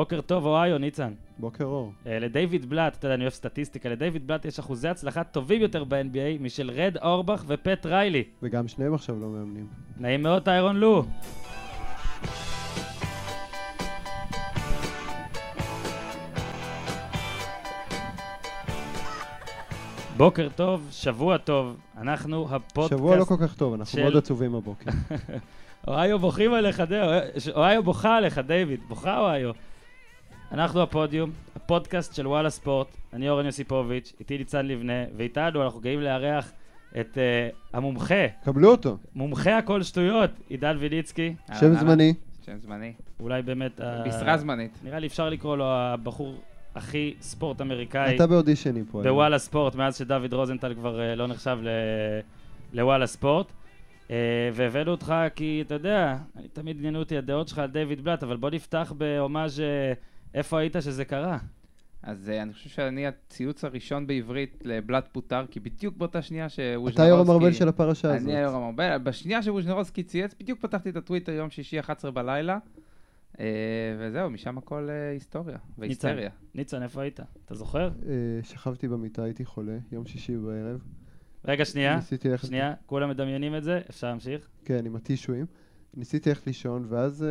בוקר טוב, אוהיו, ניצן. בוקר אור. אה, לדיוויד בלאט, אתה יודע, אני אוהב סטטיסטיקה, לדיוויד בלאט יש אחוזי הצלחה טובים יותר ב-NBA משל רד אורבך ופט ריילי. וגם שניהם עכשיו לא מאמנים. נעים מאוד, טיירון לו. בוקר טוב, שבוע טוב, אנחנו הפודקאסט... שבוע לא כל כך טוב, אנחנו של- מאוד עצובים הבוקר. אוהיו בוכים עליך, אוהיו בוכה עליך, דיוויד, בוכה אוהיו. אנחנו הפודיום, הפודקאסט של וואלה ספורט, אני אורן יוסיפוביץ', איתי ניצן לבנה, ואיתנו אנחנו גאים לארח את uh, המומחה, קבלו אותו, מומחה הכל שטויות, עידן ויניצקי, שם. זמני. שם זמני. אולי באמת... משרה זמנית. נראה לי אפשר לקרוא לו הבחור הכי ספורט אמריקאי אתה באודישנים פה. בוואלה ספורט, מאז שדוד רוזנטל כבר אה, לא נחשב ל... לוואלה ספורט. אה, והבאנו אותך כי, אתה יודע, אני תמיד עניינו אותי הדעות שלך על דיוויד בלאט, אבל בוא נפתח בהומאז' איפה היית שזה קרה. אז אה, אני חושב שאני הציוץ הראשון בעברית לבלאט פוטר, כי בדיוק באותה שנייה שווז'נרובסקי... אתה יורם ארבל של הפרשה הזאת. אני יורם ארבל. בשנייה שווז'נרובסקי צייץ, בדיוק פתחתי את הטוויטר יום שישי 11 בלילה, אה, וזהו, משם הכל אה, היסטוריה והיסטריה. ניצן, איפה היית? אתה זוכר? שכבתי במיטה, הייתי חולה, יום שישי בערב. רגע, שנייה. שנייה, כולם מדמיינים את זה, אפשר להמשיך? כן, עם הטישואים. ניסיתי ללכת לישון, ואז אה,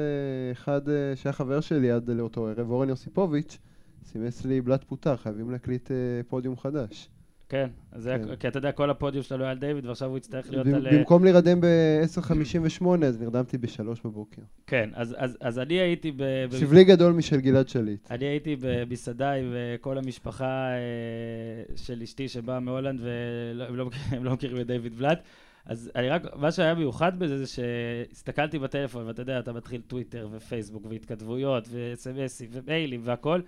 אחד אה, שהיה חבר שלי עד לאותו ערב, אורן יוסיפוביץ', סימס לי בלאט פוטר, חייבים להקליט אה, פודיום חדש. כן, אז זה היה- כן. כי אתה יודע, כל הפודיום שלנו היה על דיוויד, ועכשיו הוא יצטרך להיות על... במקום להירדם ב-10.58, אז נרדמתי ב-3 בבוקר. כן, אז- אז אז אני הייתי ב... שבלי גדול משל גלעד שליט. אני הייתי במסעדה עם כל המשפחה של אשתי שבאה מהולנד והם לא, לא מכירים את דיוויד בלאט. אז אני רק, מה שהיה מיוחד בזה זה שהסתכלתי בטלפון ואתה יודע, אתה מתחיל טוויטר ופייסבוק והתכתבויות וסמסים ומיילים והכל,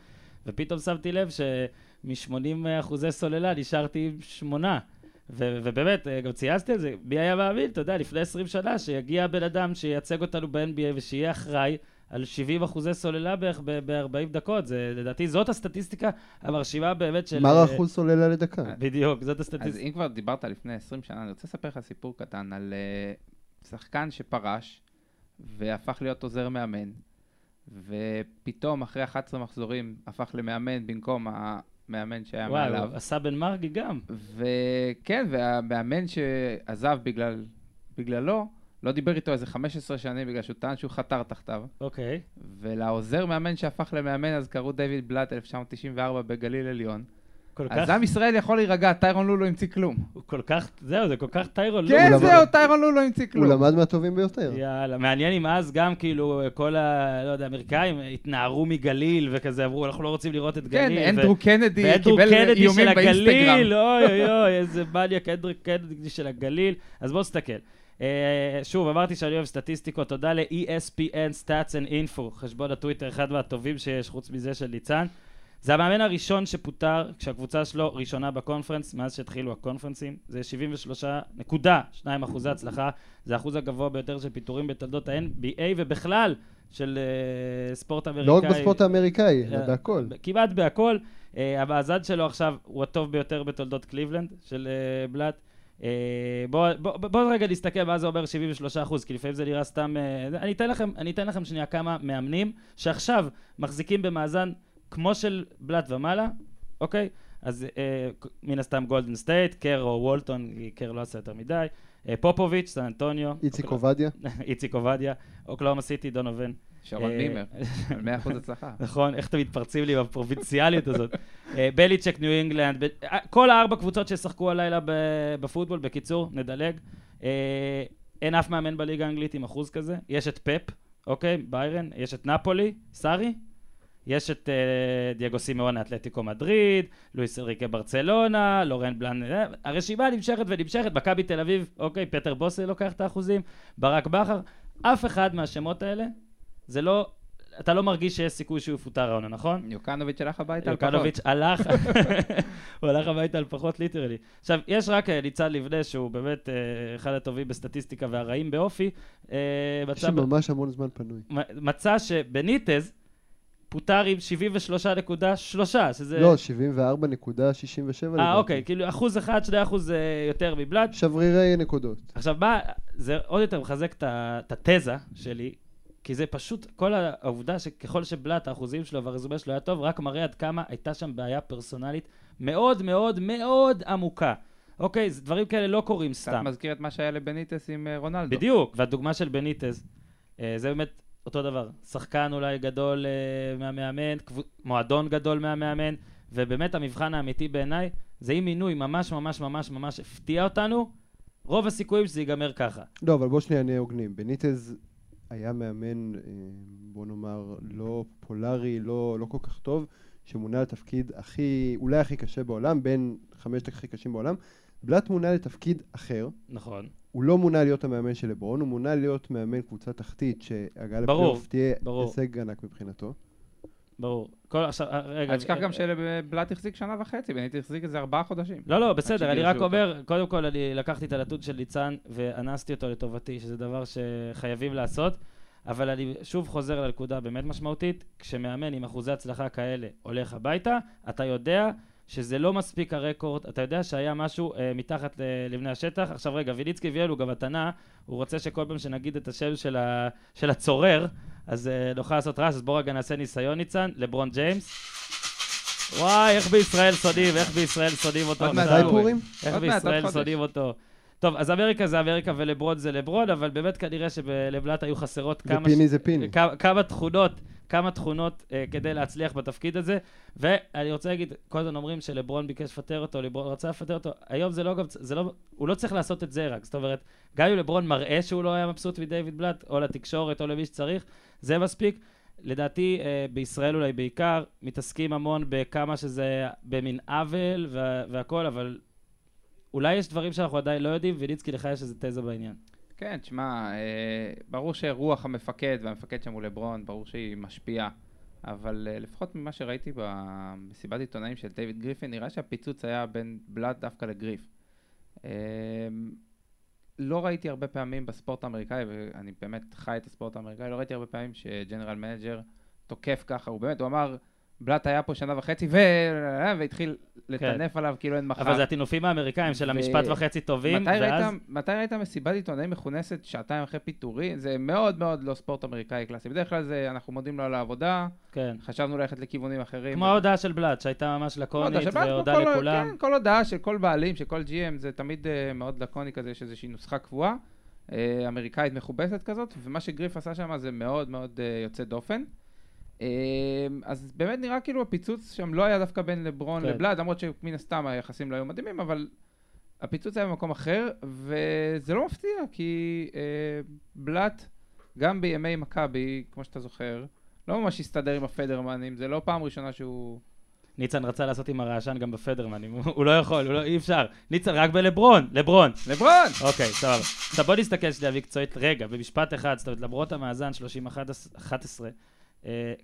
ופתאום שמתי לב שמ-80 אחוזי סוללה נשארתי עם שמונה. ו- ובאמת, אה, גם צייצתי על זה, מי היה מאמין, אתה יודע, לפני 20 שנה, שיגיע בן אדם שייצג אותנו ב-NBA ושיהיה אחראי על 70 אחוזי סוללה בערך ב-40 דקות. זה, לדעתי, זאת הסטטיסטיקה המרשימה באמת של... מה אה, אחוז סוללה לדקה? בדיוק, זאת אז הסטטיסטיקה. אם כבר דיברת לפני 20 שנה, אני רוצה לספר לך סיפור קטן על אה, שחקן שפרש והפך להיות עוזר מאמן, ופתאום אחרי 11 מחזורים הפך למאמן במקום המאמן שהיה מעליו. וואו, עשה בן מרגי גם. וכן, והמאמן שעזב בגלל, בגללו, לא דיבר איתו איזה 15 שנים בגלל שהוא טען שהוא חתר תחתיו. אוקיי. ולעוזר מאמן שהפך למאמן אז קראו דיוויד בלאט 1994 בגליל עליון. כל אז כך, עם ישראל יכול להירגע, טיירון לו לא המציא כלום. הוא כל כך, זהו, זה כל כך טיירון. כן, למד- זהו, טיירון לו לא המציא הוא כלום. למד מהטובים ביותר. יאללה, מעניין אם אז גם כאילו כל ה... לא יודע, האמריקאים התנערו מגליל וכזה, אמרו, אנחנו לא רוצים לראות את כן, גליל. ו- אנדרו קנדי ואנדרו קיבל קנדי איומים של הגליל, באינסטגרם. אוי אוי אוי, איזה מניאק, אנדרו קנדי של הגליל. אז בואו נסתכל. אה, שוב, אמרתי שאני אוהב סטטיסטיקות, תודה ל-ESPN Stats and Info, חשבון הטוויטר אחד מהטובים שיש, חוץ מזה של ניצן. זה המאמן הראשון שפוטר כשהקבוצה שלו ראשונה בקונפרנס, מאז שהתחילו הקונפרנסים. זה 73.2 אחוזי הצלחה, זה האחוז הגבוה ביותר של פיטורים בתולדות ה-NBA ובכלל של אה, ספורט אמריקאי. לא רק בספורט האמריקאי, אלא אה, בהכל. כמעט בהכל. אה, המאזן שלו עכשיו הוא הטוב ביותר בתולדות קליבלנד של אה, בלאט. אה, בואו בוא, בוא, רגע נסתכל מה זה אומר 73 אחוז, כי לפעמים זה נראה סתם... אה, אני, אתן לכם, אני אתן לכם שנייה כמה מאמנים שעכשיו מחזיקים במאזן כמו של בלאט ומעלה, אוקיי? אז אה, מן הסתם גולדן סטייט, קר או וולטון, כי קר לא עשה יותר מדי. אה, פופוביץ', סן אנטוניו. איציק עובדיה. איציק עובדיה, אוקלהומה סיטי, דונובן. שרון אה, מימר, על 100% הצלחה. נכון, איך אתם מתפרצים לי בפרובינציאליות הזאת. בליצ'יק, ניו אינגלנד, כל הארבע קבוצות ששחקו הלילה בפוטבול, בקיצור, נדלג. אה, אין אף מאמן בליגה האנגלית עם אחוז כזה. יש את פפ, אוקיי, ביירן, יש את נפולי, סארי. יש את אה, דייגו סימאונה אתלטיקו מדריד, לואיס אנריקה ברצלונה, לורן בלאן, אה, הרשימה נמשכת ונמשכת, מכבי תל אביב, אוקיי, פטר בוס לוקח את האחוזים, ברק בכר, אף אחד מהשמות האלה, זה לא, אתה לא מרגיש שיש סיכוי שהוא יפוטר העונה, נכון? יוקנוביץ' הלך הביתה על פחות. יוקנוביץ' הלך, הוא הלך הביתה על פחות ליטרלי. עכשיו, יש רק אה, ניצן לבנה, שהוא באמת אה, אחד הטובים בסטטיסטיקה והרעים באופי, אה, יש לי ממש המון זמן פנוי. מצא שבניטז פוטר עם 73.3, שזה... לא, 74.67 אה, אוקיי, כאילו אחוז אחד, שני אחוז יותר מבלאד. שברירי נקודות. עכשיו, מה, זה עוד יותר מחזק את התזה שלי, כי זה פשוט, כל העובדה שככל שבלאט, האחוזים שלו והרזומה שלו היה טוב, רק מראה עד כמה הייתה שם בעיה פרסונלית מאוד מאוד מאוד עמוקה. אוקיי, זה- דברים כאלה לא קורים קצת סתם. מזכיר את מה שהיה לבניטס עם אה, רונלדו. בדיוק, והדוגמה של בניטז, אה, זה באמת אותו דבר. שחקן אולי גדול אה, מהמאמן, מועדון גדול מהמאמן, ובאמת המבחן האמיתי בעיניי, זה אם מינוי ממש ממש ממש ממש הפתיע אותנו, רוב הסיכויים שזה ייגמר ככה. לא, אבל בוא שנייה נהיה הוגנים. בניטז היה מאמן, אה, בוא נאמר, לא פופולרי, לא, לא כל כך טוב, שמונה לתפקיד הכי, אולי הכי קשה בעולם, בין חמשת הכי קשים בעולם. בלאט מונה לתפקיד אחר. נכון. הוא לא מונה להיות המאמן של לברון, הוא מונה להיות מאמן קבוצה תחתית שהגעה לפלייאוף תהיה ברור. הישג ענק מבחינתו. ברור. כל עכשיו, אה, רגע. אל תשכח אה, גם שלבלאט החזיק שנה וחצי, בניטס החזיק איזה ארבעה חודשים. לא, לא, בסדר, אני רק. אומר, קודם כל אני לקחתי את הנתון של ניצן ואנסתי אותו לטובתי, שזה דבר שחייבים לעשות, אבל אני שוב חוזר לנקודה באמת משמעותית, כשמאמן עם אחוזי הצלחה כאלה הולך הביתה, אתה יודע שזה לא מספיק הרקורד, אתה יודע שהיה משהו אה, מתחת ל- לבני השטח. עכשיו רגע, ויליצקי הביאל הוא גם מתנה, הוא רוצה שכל פעם שנגיד את השם של, ה, של הצורר, אז אה, נוכל לעשות רעש, אז בוא רגע נעשה ניסיון ניצן, לברון ג'יימס. וואי, איך בישראל שונאים, איך בישראל שונאים אותו. עוד מעט. פורים. איך בישראל. שונאים אותו. טוב, אז אמריקה זה אמריקה ולברון זה לברון, אבל באמת כנראה שלבלאט היו חסרות כמה, ופיני זה פיני. כמה, כמה תכונות, כמה תכונות אה, כדי להצליח בתפקיד הזה. ואני רוצה להגיד, כל הזמן אומרים שלברון ביקש לפטר אותו, לברון רצה לפטר אותו. היום זה לא גם, זה לא, הוא לא צריך לעשות את זה רק. זאת אומרת, גם אם לברון מראה שהוא לא היה מבסוט מדייוויד בלאט, או לתקשורת או למי שצריך, זה מספיק. לדעתי, אה, בישראל אולי בעיקר, מתעסקים המון בכמה שזה במין עוול וה- והכל, אבל אולי יש דברים שאנחנו עדיין לא יודעים, וליצקי, לך יש איזה תזה בעניין. כן, תשמע, אה, ברור שרוח המפקד, והמפקד שם הוא לברון, ברור שהיא משפיעה, אבל אה, לפחות ממה שראיתי במסיבת עיתונאים של דיוויד גריפין, נראה שהפיצוץ היה בין בלאט דווקא לגריף. אה, לא ראיתי הרבה פעמים בספורט האמריקאי, ואני באמת חי את הספורט האמריקאי, לא ראיתי הרבה פעמים ש general manager תוקף ככה, הוא באמת, הוא אמר, בלאט היה פה שנה וחצי, ו... והתחיל לטנף עליו כאילו אין מחר. אבל זה הטינופים האמריקאים של ו- המשפט וחצי טובים, מתי, ואז... ראית, מתי ראית מסיבת עיתונאים מכונסת שעתיים אחרי פיטורים? זה מאוד מאוד לא ספורט אמריקאי קלאסי. בדרך כלל זה, אנחנו מודים לו על העבודה, כן. חשבנו ללכת לכיוונים אחרים. כמו ההודעה של בלאט, שהייתה ממש לקונית, הודעה של בלאט, והודה כמו כל- לכולם. כן, כל הודעה של כל בעלים, של כל GM, זה תמיד uh, מאוד לקוני כזה, יש איזושהי נוסחה קבועה, uh, אמריקאית מכובסת כזאת, ומה שגריף עשה שם זה מאוד מאוד uh, יוצא דופן. Uh, אז באמת נראה כאילו הפיצוץ שם לא היה דווקא בין לברון כן. לבלאט, למרות שמן הסתם היחסים לא היו מדהימים, אבל הפיצוץ היה במקום אחר, וזה לא מפתיע, כי uh, בלאט, גם בימי מכבי, כמו שאתה זוכר, לא ממש הסתדר עם הפדרמנים, זה לא פעם ראשונה שהוא... ניצן רצה לעשות עם הרעשן גם בפדרמנים, הוא- לא יכול, הוא לא- אי אפשר. ניצן רק בלברון, לברון. לברון! אוקיי, סבבה. עכשיו בוא נסתכל שנייה מקצועית, רגע, במשפט אחד, זאת אומרת, למרות המאזן 30-11, אה,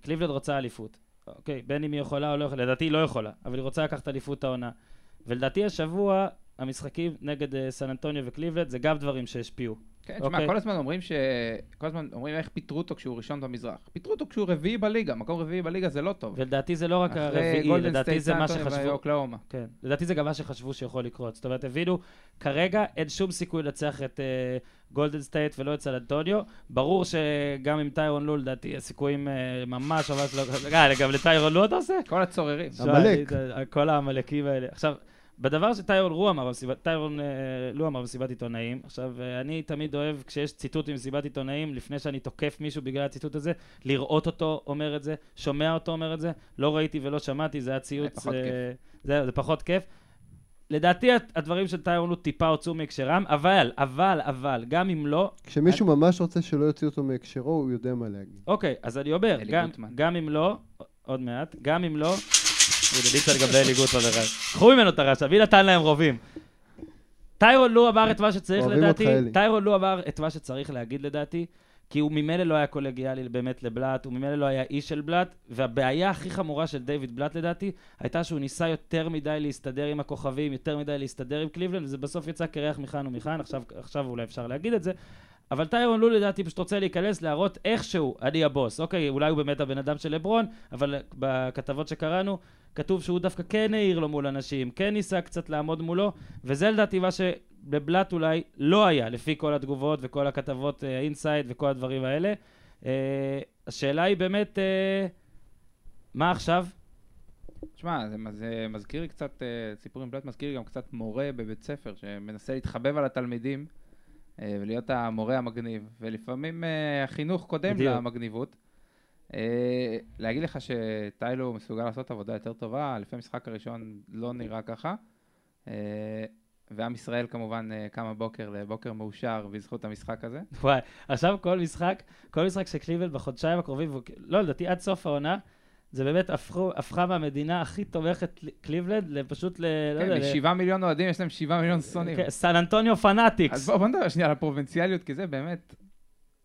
קליבלנד רוצה אליפות. אוקיי, בין אם היא יכולה או לא יכולה, לדעתי היא לא יכולה, אבל היא רוצה לקחת אליפות העונה. ולדעתי השבוע, המשחקים נגד אה, סן אנטוניו וקליבלנד, זה גם דברים שהשפיעו. כן, תשמע, אוקיי. כל הזמן אומרים ש... כל הזמן אומרים איך פיטרו אותו כשהוא ראשון במזרח. פיטרו אותו כשהוא רביעי בליגה, מקום רביעי בליגה זה לא טוב. ולדעתי זה לא רק הרביעי, לדעתי זה מה שחשבו. כן, לדעתי זה גם מה שחשבו שיכול לקרות. זאת אומרת, הבינו, כרגע אין שום סיכוי לנצח את אה, גולדן סטייט ולא את סן אנטוניו. ברור שגם עם טיירון לו, לדעתי, הסיכויים אה, ממש ממש לא... אה, גם לטיירון לו אתה עושה? כל הצוררים. עמלק. כל העמלקים האלה. עכשיו, בדבר שטיירון לו אמר, במסיבת- טיירון אה, לו אמר במסיבת עיתונאים, עכשיו, אה, אני תמיד אוהב, כשיש ציטוט ממסיבת עיתונאים, לפני שאני תוקף מישהו בגלל הציטוט הזה, לראות אותו אומר את זה, שומע אותו אומר את זה, לא ראיתי ולא שמעתי, זה היה ציוץ... פחות כיף. זהו, זה פחות כיף. לדעתי הדברים של טיירון לו טיפה הוצאו מהקשרם, אבל, אבל, אבל, גם אם לא, כשמישהו ממש רוצה שלא יוציא אותו מהקשרו, הוא יודע מה להגיד. אוקיי, אז אני אומר, אלי גם. גם אם לא, עוד מעט, גם אם לא, הנה, ניצן גם לאלי גוטמן אחד. קחו ממנו את הרעש, מי נתן להם רובים? טיירון לו אמר את מה שצריך לדעתי, אלי. טיירון לו אמר את מה שצריך להגיד לדעתי, כי הוא ממילא לא היה קולגיאלי באמת לבלאט, הוא ממילא לא היה איש של בלאט, והבעיה הכי חמורה של דיוויד בלאט לדעתי, הייתה שהוא ניסה יותר מדי להסתדר עם הכוכבים, יותר מדי להסתדר עם קליבלנד, וזה בסוף יצא קרח מכאן ומכאן, עכשיו, עכשיו אולי אפשר להגיד את זה, אבל טיירון לו לדעתי פשוט רוצה להיכנס, להראות איכשהו, אני הבוס. אוקיי, אולי הוא באמת הבן אדם של לברון, אבל בכתבות שקראנו, כתוב שהוא דווקא כן העיר לו מול אנשים, כן ניסה קצת לעמוד מולו, וזה לדעתי מה שבבלאט אולי לא היה, לפי כל התגובות וכל הכתבות אינסייד וכל הדברים האלה. אה, השאלה היא באמת, אה, מה עכשיו? תשמע, זה, זה מזכיר לי קצת, אה, סיפור עם בלט מזכיר לי גם קצת מורה בבית ספר שמנסה להתחבב על התלמידים אה, ולהיות המורה המגניב, ולפעמים אה, החינוך קודם בדיוק. למגניבות. אה, להגיד לך שטיי לו מסוגל לעשות עבודה יותר טובה, לפי המשחק הראשון לא נראה ככה. אה, ועם ישראל כמובן אה, קם הבוקר לבוקר מאושר בזכות המשחק הזה. וואי, עכשיו כל משחק, כל משחק של קליבלנד בחודשיים הקרובים, לא, לדעתי עד סוף העונה, זה באמת הפכו, הפכה מהמדינה הכי תומכת קליבלנד לפשוט ל... לא כן, יודע, ל- משבעה מיליון אוהדים יש להם שבעה מיליון שונאים. כן, סן אנטוניו fanatics. אז בוא, בוא נדבר שנייה על הפרובינציאליות, כי זה באמת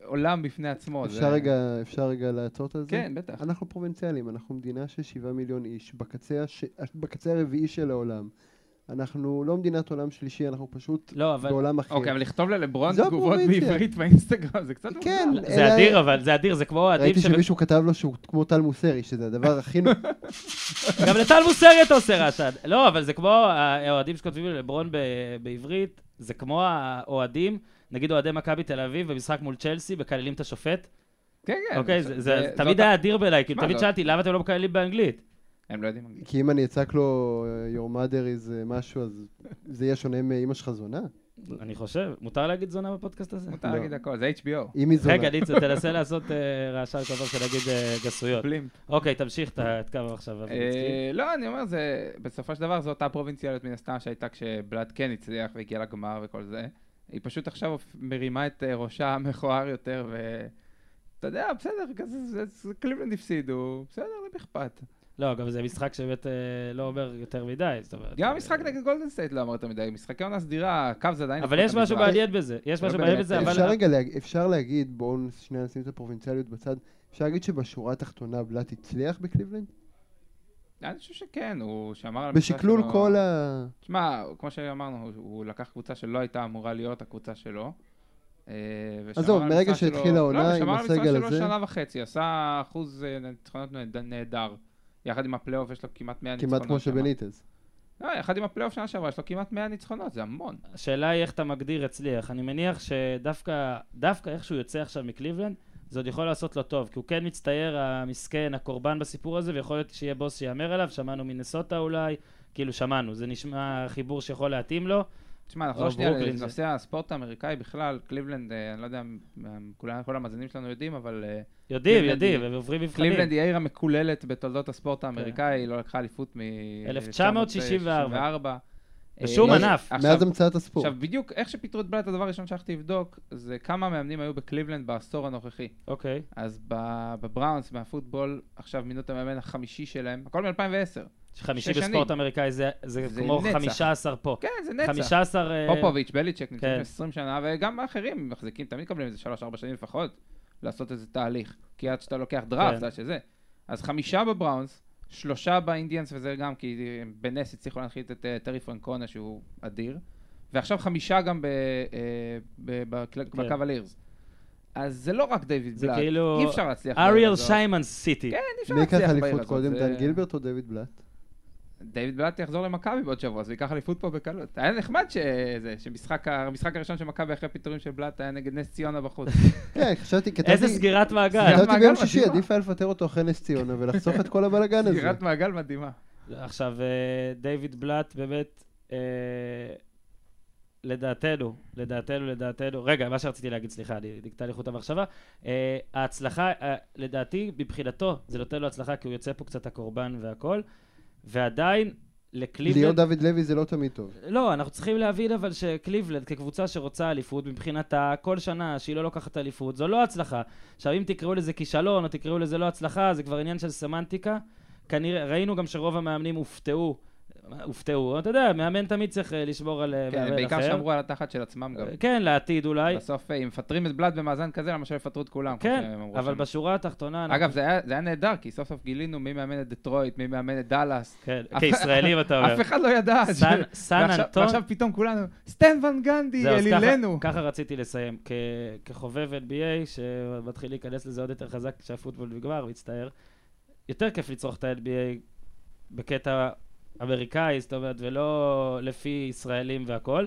עולם בפני עצמו. אפשר זה... רגע, אפשר רגע לעצור את זה? כן, בטח. אנחנו פרובינציאלים, אנחנו מדינה של שבעה מיליון איש, בקצה, הש... בקצה הרביעי של העולם. אנחנו לא מדינת עולם שלישי, אנחנו פשוט לא, אבל... בעולם אחר. אוקיי, אבל לכתוב ללברון תגובות. בעברית באינסטגרם, זה קצת מוזר. כן, זה אלא- אדיר, אבל זה אדיר, זה כמו אוהדים ראיתי. שמישהו כתב לו שהוא כמו טל מוסרי, שזה הדבר הכי... גם לטל מוסרי אתה עושה רעשן. לא, אבל זה כמו האוהדים שכותבים לברון ב- בעברית, זה כמו האוהדים, נגיד אוהדי מכבי תל אביב במשחק מול צ'לסי, מקללים את השופט. כן, כן. אוקיי, זה- זה תמיד היה אדיר בעיניי, כאילו תמיד לא- שאלתי, למה אתם לא מקללים באנגלית? הם לא יודעים אנגלית. כי אם אני אצעק לו your mother is אה, משהו, אז זה יהיה שונה מאמא שלך זונה? אני חושב, מותר להגיד זונה בפודקאסט הזה? מותר לא. להגיד הכל, זה HBO. אם היא זונה. רגע, ניצה, תנסה לעשות אה, רעשן כל פעם שנגיד אה, גסויות. בלימפ. אוקיי, תמשיך את קו המחשבה. לא, אני אומר, זה, בסופו של דבר זו אותה פרובינציאליות מן הסתם שהייתה כשבלאט כן הצליח והגיע לגמר וכל זה. היא פשוט עכשיו מרימה את ראשה המכוער יותר, ואתה יודע, בסדר, קליבלנד הפסידו, בסדר, למי אכפת. לא, גם זה משחק שבאמת אה, לא אומר יותר מדי, זאת אומרת. גם אה, המשחק נגד גולדן סטייט לא אמר יותר מדי, משחקי עונה סדירה, הקו זה עדיין... אבל יש משהו. מעניין בזה, יש לא משהו מעניין בזה, אבל... אפשר רגע, להג- אפשר להגיד, בואו שנייה נשים את הפרובינציאליות בצד, אפשר להגיד שבשורה התחתונה בלאט הצליח בקליבלנד? אני חושב שכן, הוא שמר על בשקלול. כל ה... תשמע, כמו שאמרנו, הוא- לקח קבוצה שלא הייתה אמורה להיות הקבוצה שלו. אה, עזוב, מרגע שהתחילה העונה לא, עם שמר על הסגל המשחק שלו הזה- שנה וחצי, עשה אחוז ניצחונות נהד- נהדר. יחד עם הפלייאוף יש לו כמעט 100 ניצחונות. כמעט כמו. שבניטז. לא, יחד עם הפלייאוף שנה שעברה יש לו כמעט 100 ניצחונות, זה המון. השאלה היא איך אתה מגדיר הצליח. אני מניח שדווקא דווקא איך שהוא יוצא עכשיו מקליבלנד, זה עוד יכול לעשות לו טוב, כי הוא כן מצטייר המסכן, הקורבן בסיפור הזה, ויכול להיות שיהיה בוס שיאמר עליו, שמענו מינסוטה אולי, כאילו שמענו, זה נשמע חיבור שיכול להתאים לו. תשמע, נחזור שנייה לנושא הספורט האמריקאי בכלל, קליבלנד, אה, אני לא יודע אם כולם, כל המאזינים שלנו יודעים, אבל אה, יודעים, יודעים, היא- הם עוברים מבחנים. קליבלנד היא העיר המקוללת בתולדות הספורט כן. האמריקאי, היא לא לקחה אליפות מ... 1964. 1964. בשום אה, ענף. מאז המצאת הספורט. עכשיו, בדיוק איך שפיטרו את בלאט, הדבר הראשון שהלכתי לבדוק, זה כמה מאמנים היו בקליבלנד בעשור הנוכחי. אוקיי. אז ב- בבראונס, מהפוטבול, עכשיו מינו את המאמן החמישי שלהם, הכל מ-2010. חמישי בספורט. אמריקאי זה, זה, זה כמו נצח. 15 פה. כן, זה נצח. 15... אה, פופוביץ', בליצ'ק, נמצאים כן. שם 20 שנה, וגם האחרים מחזיקים, תמיד מקבלים איזה 3-4 שנים לפחות, לעשות איזה תהליך. כי עד שאתה לוקח דראפט, כן. עד שזה. אז חמישה בבראונס, שלושה באינדיאנס, וזה גם כי בנס הצליחו להנחית את אה, טרי פרנקונה, שהוא אדיר, ועכשיו חמישה גם ב- אה, ב- בקל- בקו הלירס. אז זה לא רק דיוויד בלאט, כאילו אי אפשר להצליח. אריאל. שיימן סיטי. כן, אי אפשר מי ייקח להצליח בעיר אליפות הזאת. קודם, זה- דן גילברט או דיוויד בלאט? דיוויד בלאט יחזור למכבי בעוד שבוע, אז הוא ייקח אליפות פה בקלות. היה נחמד שזה, שמשחק ה- המשחק הראשון של מכבי אחרי פיטורים של בלאט היה נגד נס ציונה בחוץ. כן, חשבתי, כתבתי... איזה סגירת מעגל. סגירת כתבתי ביום שישי. עדיף היה לפטר אותו אחרי נס ציונה ולחסוך את כל הבלאגן הזה. סגירת מעגל מדהימה. עכשיו, אה, דיוויד בלאט באמת, אה, לדעתנו, לדעתנו, לדעתנו, רגע, מה שרציתי להגיד, סליחה, אני נקטע לי חוט המחשבה. אה, ההצלחה, לדעתי, מבחינתו, זה נותן לו הצלחה, כי הוא יוצא פה קצת הקורבן והכל, ועדיין, להיות לקליבלנד... דוד לוי זה לא תמיד טוב. לא, אנחנו צריכים להבין אבל שקליבלנד כקבוצה שרוצה אליפות, מבחינתה, כל שנה שהיא לא לוקחת אליפות, זו לא הצלחה. עכשיו, אם תקראו לזה כישלון או תקראו לזה לא הצלחה, זה כבר עניין של סמנטיקה. כנראה, ראינו גם שרוב המאמנים הופתעו, הופתעו, אתה יודע, מאמן תמיד צריך אה, לשמור על אה, כן, מאמן בעיקר אחר. שמרו על התחת של עצמם גם. אה, כן, לעתיד אולי. בסוף, אם מפטרים את בלאט במאזן כזה, למה שלא יפטרו את כולם? כן, אבל. בשורה התחתונה... אגב, זה היה נהדר, כי סוף סוף גילינו מי מאמן את דטרויט, מי מאמן את דאלאס. כן, כישראלים אתה אומר. אף אחד לא ידע. סן- אנטון... ועכשיו פתאום כולנו, סטן ון גנדי, אלילנו. ככה רציתי לסיים. כחובב NBA, שמתחיל להיכנס לזה עוד יותר חזק כשהפוטבול נגמר, מצטער, יותר כיף לצרוך את ה-NBA בקטע אמריקאי, זאת אומרת, ולא לפי ישראלים והכל.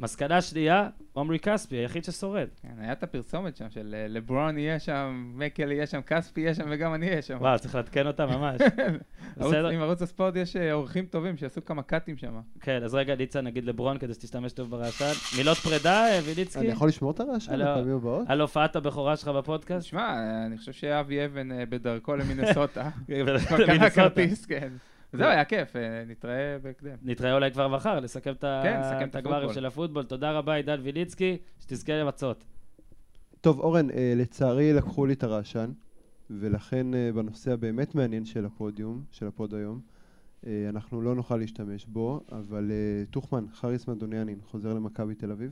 מסקנה שנייה, עמרי כספי, היחיד ששורד. כן, היה את הפרסומת שם של אה, לברון יהיה שם, מקל יהיה שם, כספי יהיה שם וגם אני אהיה שם. וואו, צריך לעדכן אותה ממש. בסדר. עם ערוץ הספורט יש אה, אורחים טובים שיעשו כמה קאטים שם. כן, אז רגע, ניצן, נגיד לברון כדי שתשתמש טוב ברעשן. מילות פרידה, אה, ויליצקי? אני יכול לשמור את הרעש הלו. לפעמים הבאות? על הופעת הבכורה שלך בפודקאסט? תשמע, אה, אני חושב שאבי אבן בדרכו למינסוטה. כבר קנה מינסוטה. כרטיס, כן. זהו, היה כיף, אה, נתראה בהקדם. נתראה אולי כבר מחר, לסכם את ה- כן, הגמרים. של הפוטבול. תודה רבה, עידן ויליצקי, שתזכה למצות. טוב, אורן, אה, לצערי לקחו לי את הרעשן, ולכן אה, בנושא הבאמת מעניין של הפודיום, של הפוד היום, אנחנו לא נוכל להשתמש בו, אבל טוכמן, חאריס מדוניאנין, חוזר למכבי תל אביב.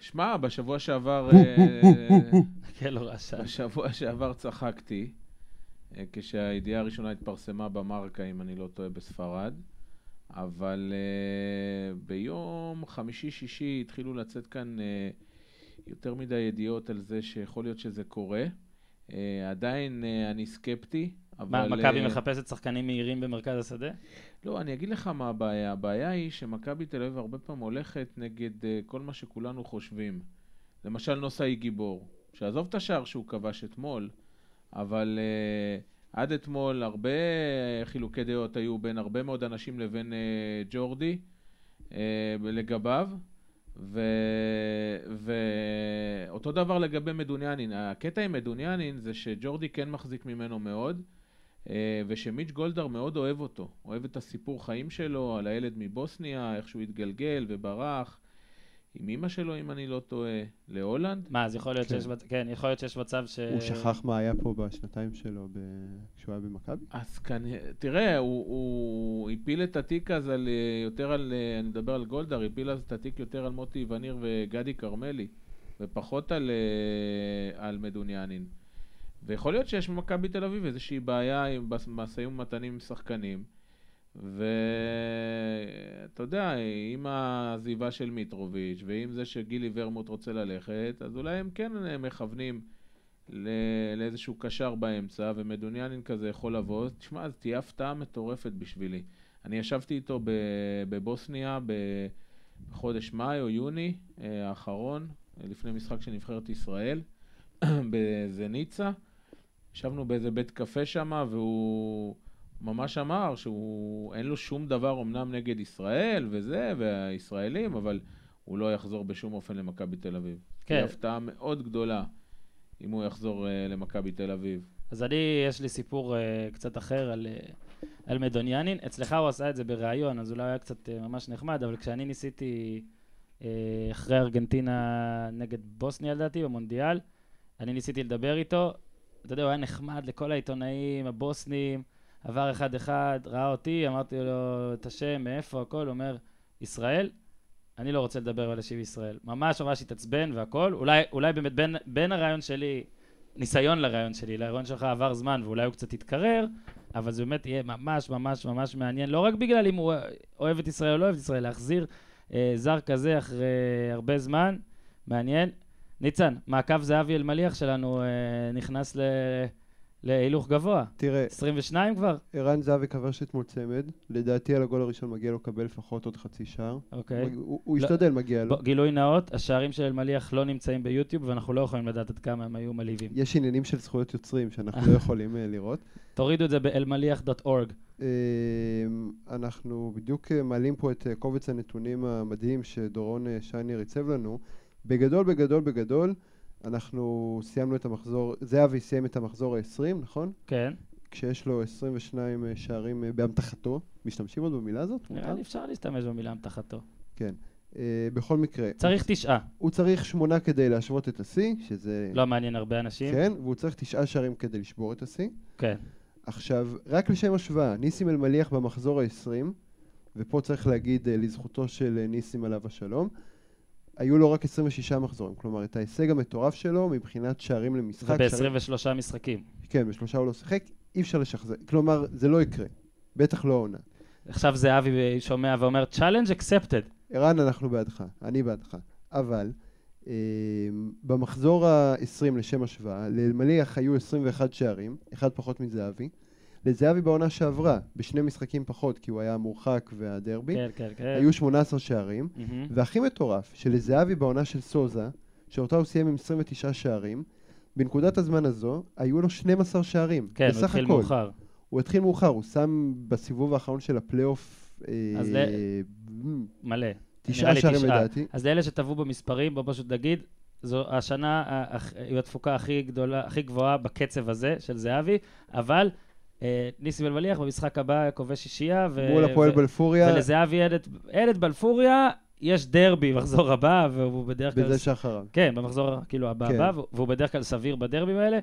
שמע, בשבוע שעבר... כן, לא רעשן. בשבוע שעבר צחקתי, כשהידיעה הראשונה התפרסמה במארקה, אם אני לא טועה, בספרד, אבל אה, ביום חמישי-שישי התחילו לצאת כאן אה, יותר מדי ידיעות על זה שיכול להיות שזה קורה. אה, עדיין אה, אני סקפטי, אבל... מה, מכבי אה, מחפשת שחקנים מהירים במרכז השדה? לא, אני אגיד לך מה הבעיה. הבעיה היא שמכבי תל אביב הרבה פעמים הולכת נגד uh, כל מה שכולנו חושבים. למשל נוסאי גיבור, שעזוב את השער שהוא כבש אתמול, אבל uh, עד אתמול הרבה חילוקי דעות היו בין הרבה מאוד אנשים לבין uh, ג'ורדי uh, לגביו. ו- ואותו דבר לגבי מדוניאנין. הקטע עם מדוניאנין זה שג'ורדי כן מחזיק ממנו מאוד, ושמיץ' גולדהר מאוד אוהב אותו. אוהב את הסיפור חיים שלו, על הילד מבוסניה, איך שהוא התגלגל וברח. עם אימא שלו, אם אני לא טועה, להולנד. מה, אז יכול להיות כן. שיש מצ- כן, יכול להיות שיש מצב ש... הוא שכח מה היה פה בשנתיים שלו ב... כשהוא היה במכבי? אז כנראה, תראה, הוא, הוא הפיל את התיק אז על, אה, יותר על, אה, אני מדבר על גולדהר, הפיל אז את התיק יותר על מוטי וניר וגדי כרמלי, ופחות על, אה, על מדוניאנין. ויכול להיות שיש במכבי תל אביב איזושהי בעיה עם משאים ומתנים עם שחקנים, ואתה יודע, עם העזיבה של מיטרוביץ', ועם זה שגילי ורמוט רוצה ללכת, אז אולי הם כן מכוונים ל- לאיזשהו קשר באמצע, ומדוניאנין כזה יכול לבוא, תשמע, זו תהיה הפתעה מטורפת בשבילי. אני ישבתי איתו בבוסניה בחודש מאי או יוני אה, האחרון, אה, לפני משחק של נבחרת ישראל, בזניצה. ישבנו באיזה בית קפה שם, והוא ממש אמר שהוא, אין לו שום דבר אמנם נגד ישראל וזה, והישראלים, אבל הוא לא יחזור בשום אופן למכבי תל אביב. כן. תהיה הפתעה מאוד גדולה אם הוא יחזור אה, למכבי תל אביב. אז אני, יש לי סיפור uh, קצת אחר על, uh, על מדוניאנין. אצלך הוא עשה את זה בריאיון, אז אולי היה קצת uh, ממש נחמד, אבל כשאני ניסיתי, uh, אחרי ארגנטינה נגד בוסניה לדעתי, במונדיאל, אני ניסיתי לדבר איתו. אתה יודע, הוא היה נחמד לכל העיתונאים הבוסנים, עבר אחד-אחד, ראה אותי, אמרתי לו את השם, מאיפה, הכל, הוא אומר, ישראל? אני לא רוצה לדבר על השיב ישראל. ממש ממש התעצבן והכל. אולי, אולי באמת בין, בין הרעיון שלי ניסיון לרעיון שלי, לרעיון שלך עבר זמן ואולי הוא קצת יתקרר, אבל זה באמת יהיה ממש ממש ממש מעניין, לא רק בגלל אם הוא אוהב את ישראל או לא אוהב את ישראל, להחזיר אה, זר כזה אחרי הרבה זמן, מעניין. ניצן, מעקב זהבי אלמליח שלנו אה, נכנס ל... להילוך גבוה. תראה, 22 כבר? ערן זהבי כבש אתמול צמד, לדעתי על הגול הראשון מגיע לו לקבל לפחות עוד חצי שער. אוקיי. מג- הוא הוא לא- השתדל, מגיע לו. גילוי נאות, השערים של אלמליח לא נמצאים ביוטיוב ואנחנו לא יכולים לדעת עד כמה הם היו מלהיבים. יש עניינים של זכויות יוצרים שאנחנו לא יכולים אה, לראות. תורידו את זה באלמליח.org. אה, אנחנו בדיוק אה, מעלים פה את אה, קובץ הנתונים המדהים שדורון שיינר עיצב לנו. בגדול, בגדול, בגדול, אנחנו סיימנו את המחזור, זהבי סיים את המחזור ה-20, נכון? כן, כשיש לו 22 אה, שערים אה, באמתחתו. משתמשים עוד במילה הזאת? נראה לי אפשר להשתמש במילה אמתחתו. כן. אה, בכל מקרה, צריך תשעה, הוא צריך שמונה כדי להשוות את השיא, שזה... לא מעניין הרבה אנשים. כן, והוא צריך תשעה שערים כדי לשבור את השיא. כן. עכשיו, רק לשם השוואה, ניסים אלמליח במחזור ה-20, ופה צריך להגיד אה, לזכותו של אה, ניסים עליו השלום, היו לו רק 26 מחזורים, כלומר את ההישג המטורף שלו מבחינת שערים למשחק. שערים- וב-23 משחקים. כן, בשלושה הוא לא שיחק, אי אפשר לשחזר, כלומר זה לא יקרה, בטח לא העונה. עכשיו זהבי שומע ואומר, challenge accepted. ערן, אנחנו בעדך, אני בעדך, אבל אה, במחזור ה-20 לשם השוואה, לאלמליח היו 21 שערים, אחד פחות מזהבי, לזהבי בעונה שעברה, בשני משחקים פחות, כי הוא היה מורחק והדרבי, כן, כן, כן. היו 18 שערים, מהמם. והכי מטורף, שלזהבי בעונה של סוזה, שאותה הוא סיים עם 29 שערים, בנקודת הזמן הזו, היו לו 12 שערים, כן, הוא בסך התחיל הכל. מאוחר. הוא התחיל מאוחר, הוא שם בסיבוב האחרון של הפלייאוף אה, אז מלא. תשעה שערים. לדעתי. אז לאלה שטבעו במספרים, בוא פשוט נגיד, זו השנה ה- הח- היא התפוקה הכי גדולה, הכי גבוהה בקצב הזה של זהבי, אבל אה, ניסים אלמליח במשחק הבא כובש שישייה, ו- מול הפועל ו- בלפוריה, ולזהבי אין את בלפוריה, יש דרבי מחזור הבא, והוא בדרך כלל... בזה שאחריו. כן, במחזור כאילו הבא כן. הבא, והוא בדרך כלל סביר בדרבים האלה,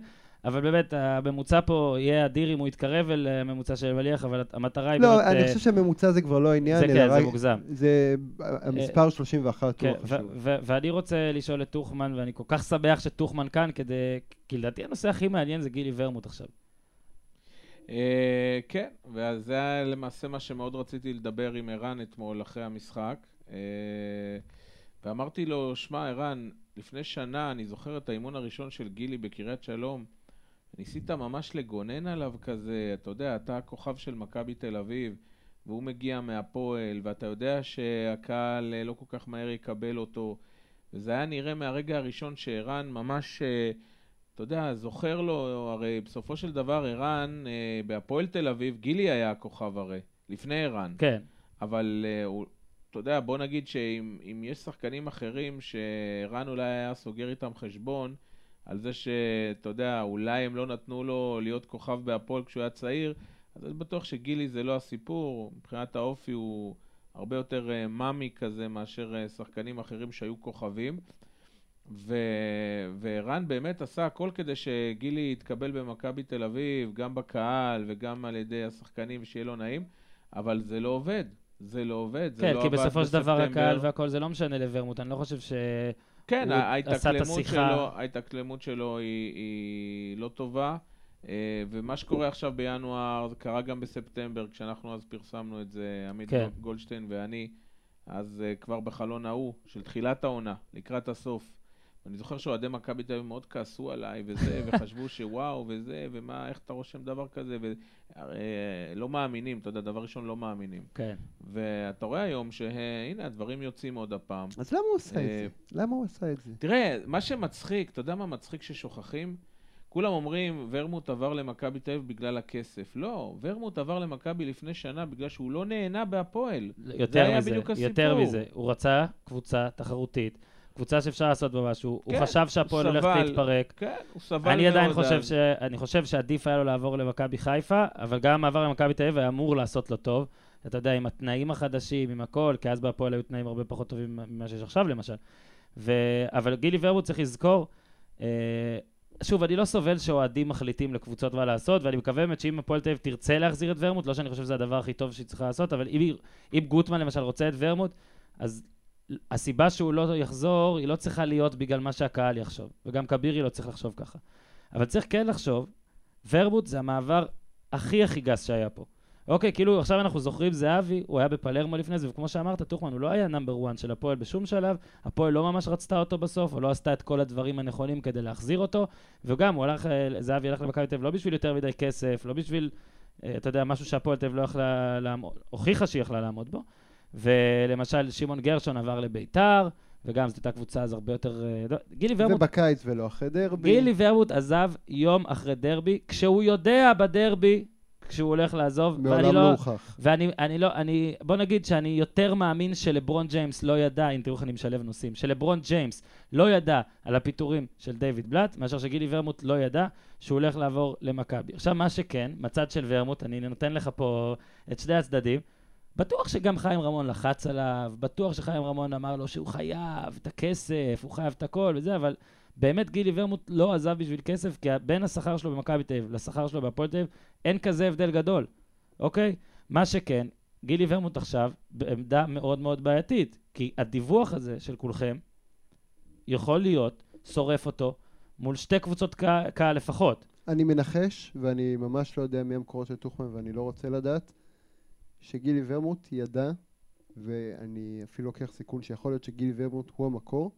אבל באמת הממוצע פה יהיה אדיר אם הוא יתקרב אל הממוצע של אלמליח, אבל המטרה היא לא, באמת... אני אה, חושב שהממוצע זה כבר לא העניין, זה אלא כן, זה רק- מוגזם. זה המספר 31 כן, הוא החשוב. ו- ואני רוצה לשאול את טוחמן, ואני כל כך שמח שטוחמן כאן, כדי... כי לדעתי הנושא הכי מעניין זה גילי ורמוט עכשיו. אה, כן, וזה היה למעשה מה שמאוד רציתי לדבר עם ערן אתמול אחרי המשחק. אה, ואמרתי לו, שמע, ערן, לפני שנה, אני זוכר את האימון הראשון של גילי בקריית שלום. ניסית ממש לגונן עליו כזה, אתה יודע, אתה הכוכב של מכבי תל אביב, והוא מגיע מהפועל, ואתה יודע שהקהל אה, לא כל כך מהר יקבל אותו. וזה היה נראה מהרגע הראשון שערן ממש, אה, אתה יודע, זוכר לו, הרי בסופו של דבר ערן, אה, בהפועל תל אביב, גילי היה הכוכב הרי, לפני ערן. כן, אבל אה, הוא, אתה יודע, בוא נגיד שאם אם יש שחקנים אחרים שערן אולי היה סוגר איתם חשבון, על זה שאתה יודע, אולי הם לא נתנו לו להיות כוכב בהפועל כשהוא היה צעיר, אז אני בטוח שגילי זה לא הסיפור, מבחינת האופי הוא הרבה יותר אה, מאמי כזה מאשר אה, שחקנים אחרים שהיו כוכבים. ו... וערן באמת עשה הכל כדי שגילי יתקבל במכבי תל אביב, גם בקהל וגם על ידי השחקנים, שיהיה לו נעים, אבל זה לא עובד. זה לא עובד, זה כן, לא כי עבד בסופו של דבר בספטמבר. הקהל והכל, זה לא משנה לוורמוט, אני לא חושב ש... כן, ההתאקלמות. שלו, ההתאקלמות שלו היא, היא לא טובה, אה, ומה שקורה עכשיו בינואר, זה קרה גם בספטמבר, כשאנחנו אז פרסמנו את זה, עמית כן. גולדשטיין ואני, אז אה, כבר בחלון ההוא, של תחילת העונה, לקראת הסוף. אני זוכר שאוהדי מכבי תל אביב מאוד כעסו עליי וזה, וחשבו שוואו וזה, ומה, איך אתה רושם דבר כזה, ולא מאמינים, אתה יודע, דבר ראשון לא מאמינים. כן. ואתה רואה היום שהנה, הדברים יוצאים עוד הפעם. אז למה הוא עשה את אה, זה? למה הוא עשה את זה? תראה, מה שמצחיק, אתה יודע מה מצחיק ששוכחים? כולם אומרים, ורמוט עבר למכבי תל אביב בגלל הכסף. לא, ורמוט עבר למכבי לפני שנה בגלל שהוא לא נהנה בהפועל. יותר מזה, בדיוק הסיפור. יותר מזה. הוא רצה קבוצה תחרותית, קבוצה שאפשר לעשות בה משהו. הוא כן, חשב שהפועל הוא סבל. להתפרק. כן, הוא סבל מאוד. אני עדיין חושב. ש... אני חושב שעדיף היה לו לעבור למכבי חיפה, אבל גם המעבר למכבי תל אביב היה אמור לעשות לו טוב. אתה יודע, עם התנאים החדשים, עם הכל, כי אז בהפועל היו תנאים הרבה פחות טובים ממה שיש עכשיו, למשל. ו... אבל גילי ורמוט צריך לזכור, אה... שוב, אני לא סובל שאוהדים מחליטים לקבוצות מה לעשות, ואני מקווה באמת שאם הפועל תל אביב תרצה להחזיר את ורמוט, לא שאני חושב שזה הדבר הכי טוב שהיא צריכה לעשות, אבל אם, אם גוטמן למשל רוצה את ורמוט, אז הסיבה שהוא לא יחזור, היא לא צריכה להיות בגלל מה שהקהל יחשוב, וגם כבירי לא צריך לחשוב ככה. אבל צריך כן לחשוב, ורמוט זה המעבר הכי הכי גס שהיה פה. אוקיי, כאילו עכשיו אנחנו זוכרים זהבי, הוא היה בפלרמו לפני זה, וכמו שאמרת, טוחמן, הוא לא היה נאמבר 1 של הפועל בשום שלב, הפועל לא ממש רצתה אותו בסוף, או לא עשתה את כל הדברים הנכונים כדי להחזיר אותו, וגם הוא הלך, אה, זהבי הלך למכבי תל לא בשביל יותר מדי כסף, לא בשביל, אה, אתה יודע, משהו שהפועל תל לא יכלה לעמוד, הוכיחה שהיא יכלה לעמוד בו. ולמשל, שמעון גרשון עבר לביתר, וגם זאת הייתה קבוצה אז הרבה יותר... אה, לא- גילי ורמוט ובקיץ ולא אחרי דרבי. גילי ורמוט עזב יום אחרי דרבי, כשהוא יודע בדרבי, כשהוא הולך לעזוב, מעולם לא... לא הוכח. ואני אני לא, אני, בוא נגיד שאני יותר מאמין שלברון ג'יימס לא ידע, אם תראו איך אני משלב נושאים, שלברון ג'יימס לא ידע על הפיטורים של דיוויד בלאט, מאשר שגילי ורמוט לא ידע שהוא הולך לעבור למכבי. עכשיו, מה שכן, מצד של ורמוט, אני נותן לך פה את שני הצדדים, בטוח שגם חיים רמון לחץ עליו, בטוח שחיים רמון אמר לו שהוא חייב את הכסף, הוא חייב את הכל וזה, אבל באמת גילי ורמוט לא עזב בשביל כסף, כי בין השכר שלו במכבי תל אביב לשכר שלו בהפועל תל אביב, אין כזה הבדל גדול, אוקיי? מה שכן, גילי ורמוט עכשיו בעמדה מאוד מאוד בעייתית, כי הדיווח הזה של כולכם יכול להיות, שורף אותו, מול שתי קבוצות קה- קהל לפחות. אני מנחש, ואני ממש לא יודע מי המקורות של טוחמן ואני לא רוצה לדעת, שגילי ורמוט ידע, ואני אפילו לוקח סיכון שיכול להיות שגילי ורמוט הוא המקור,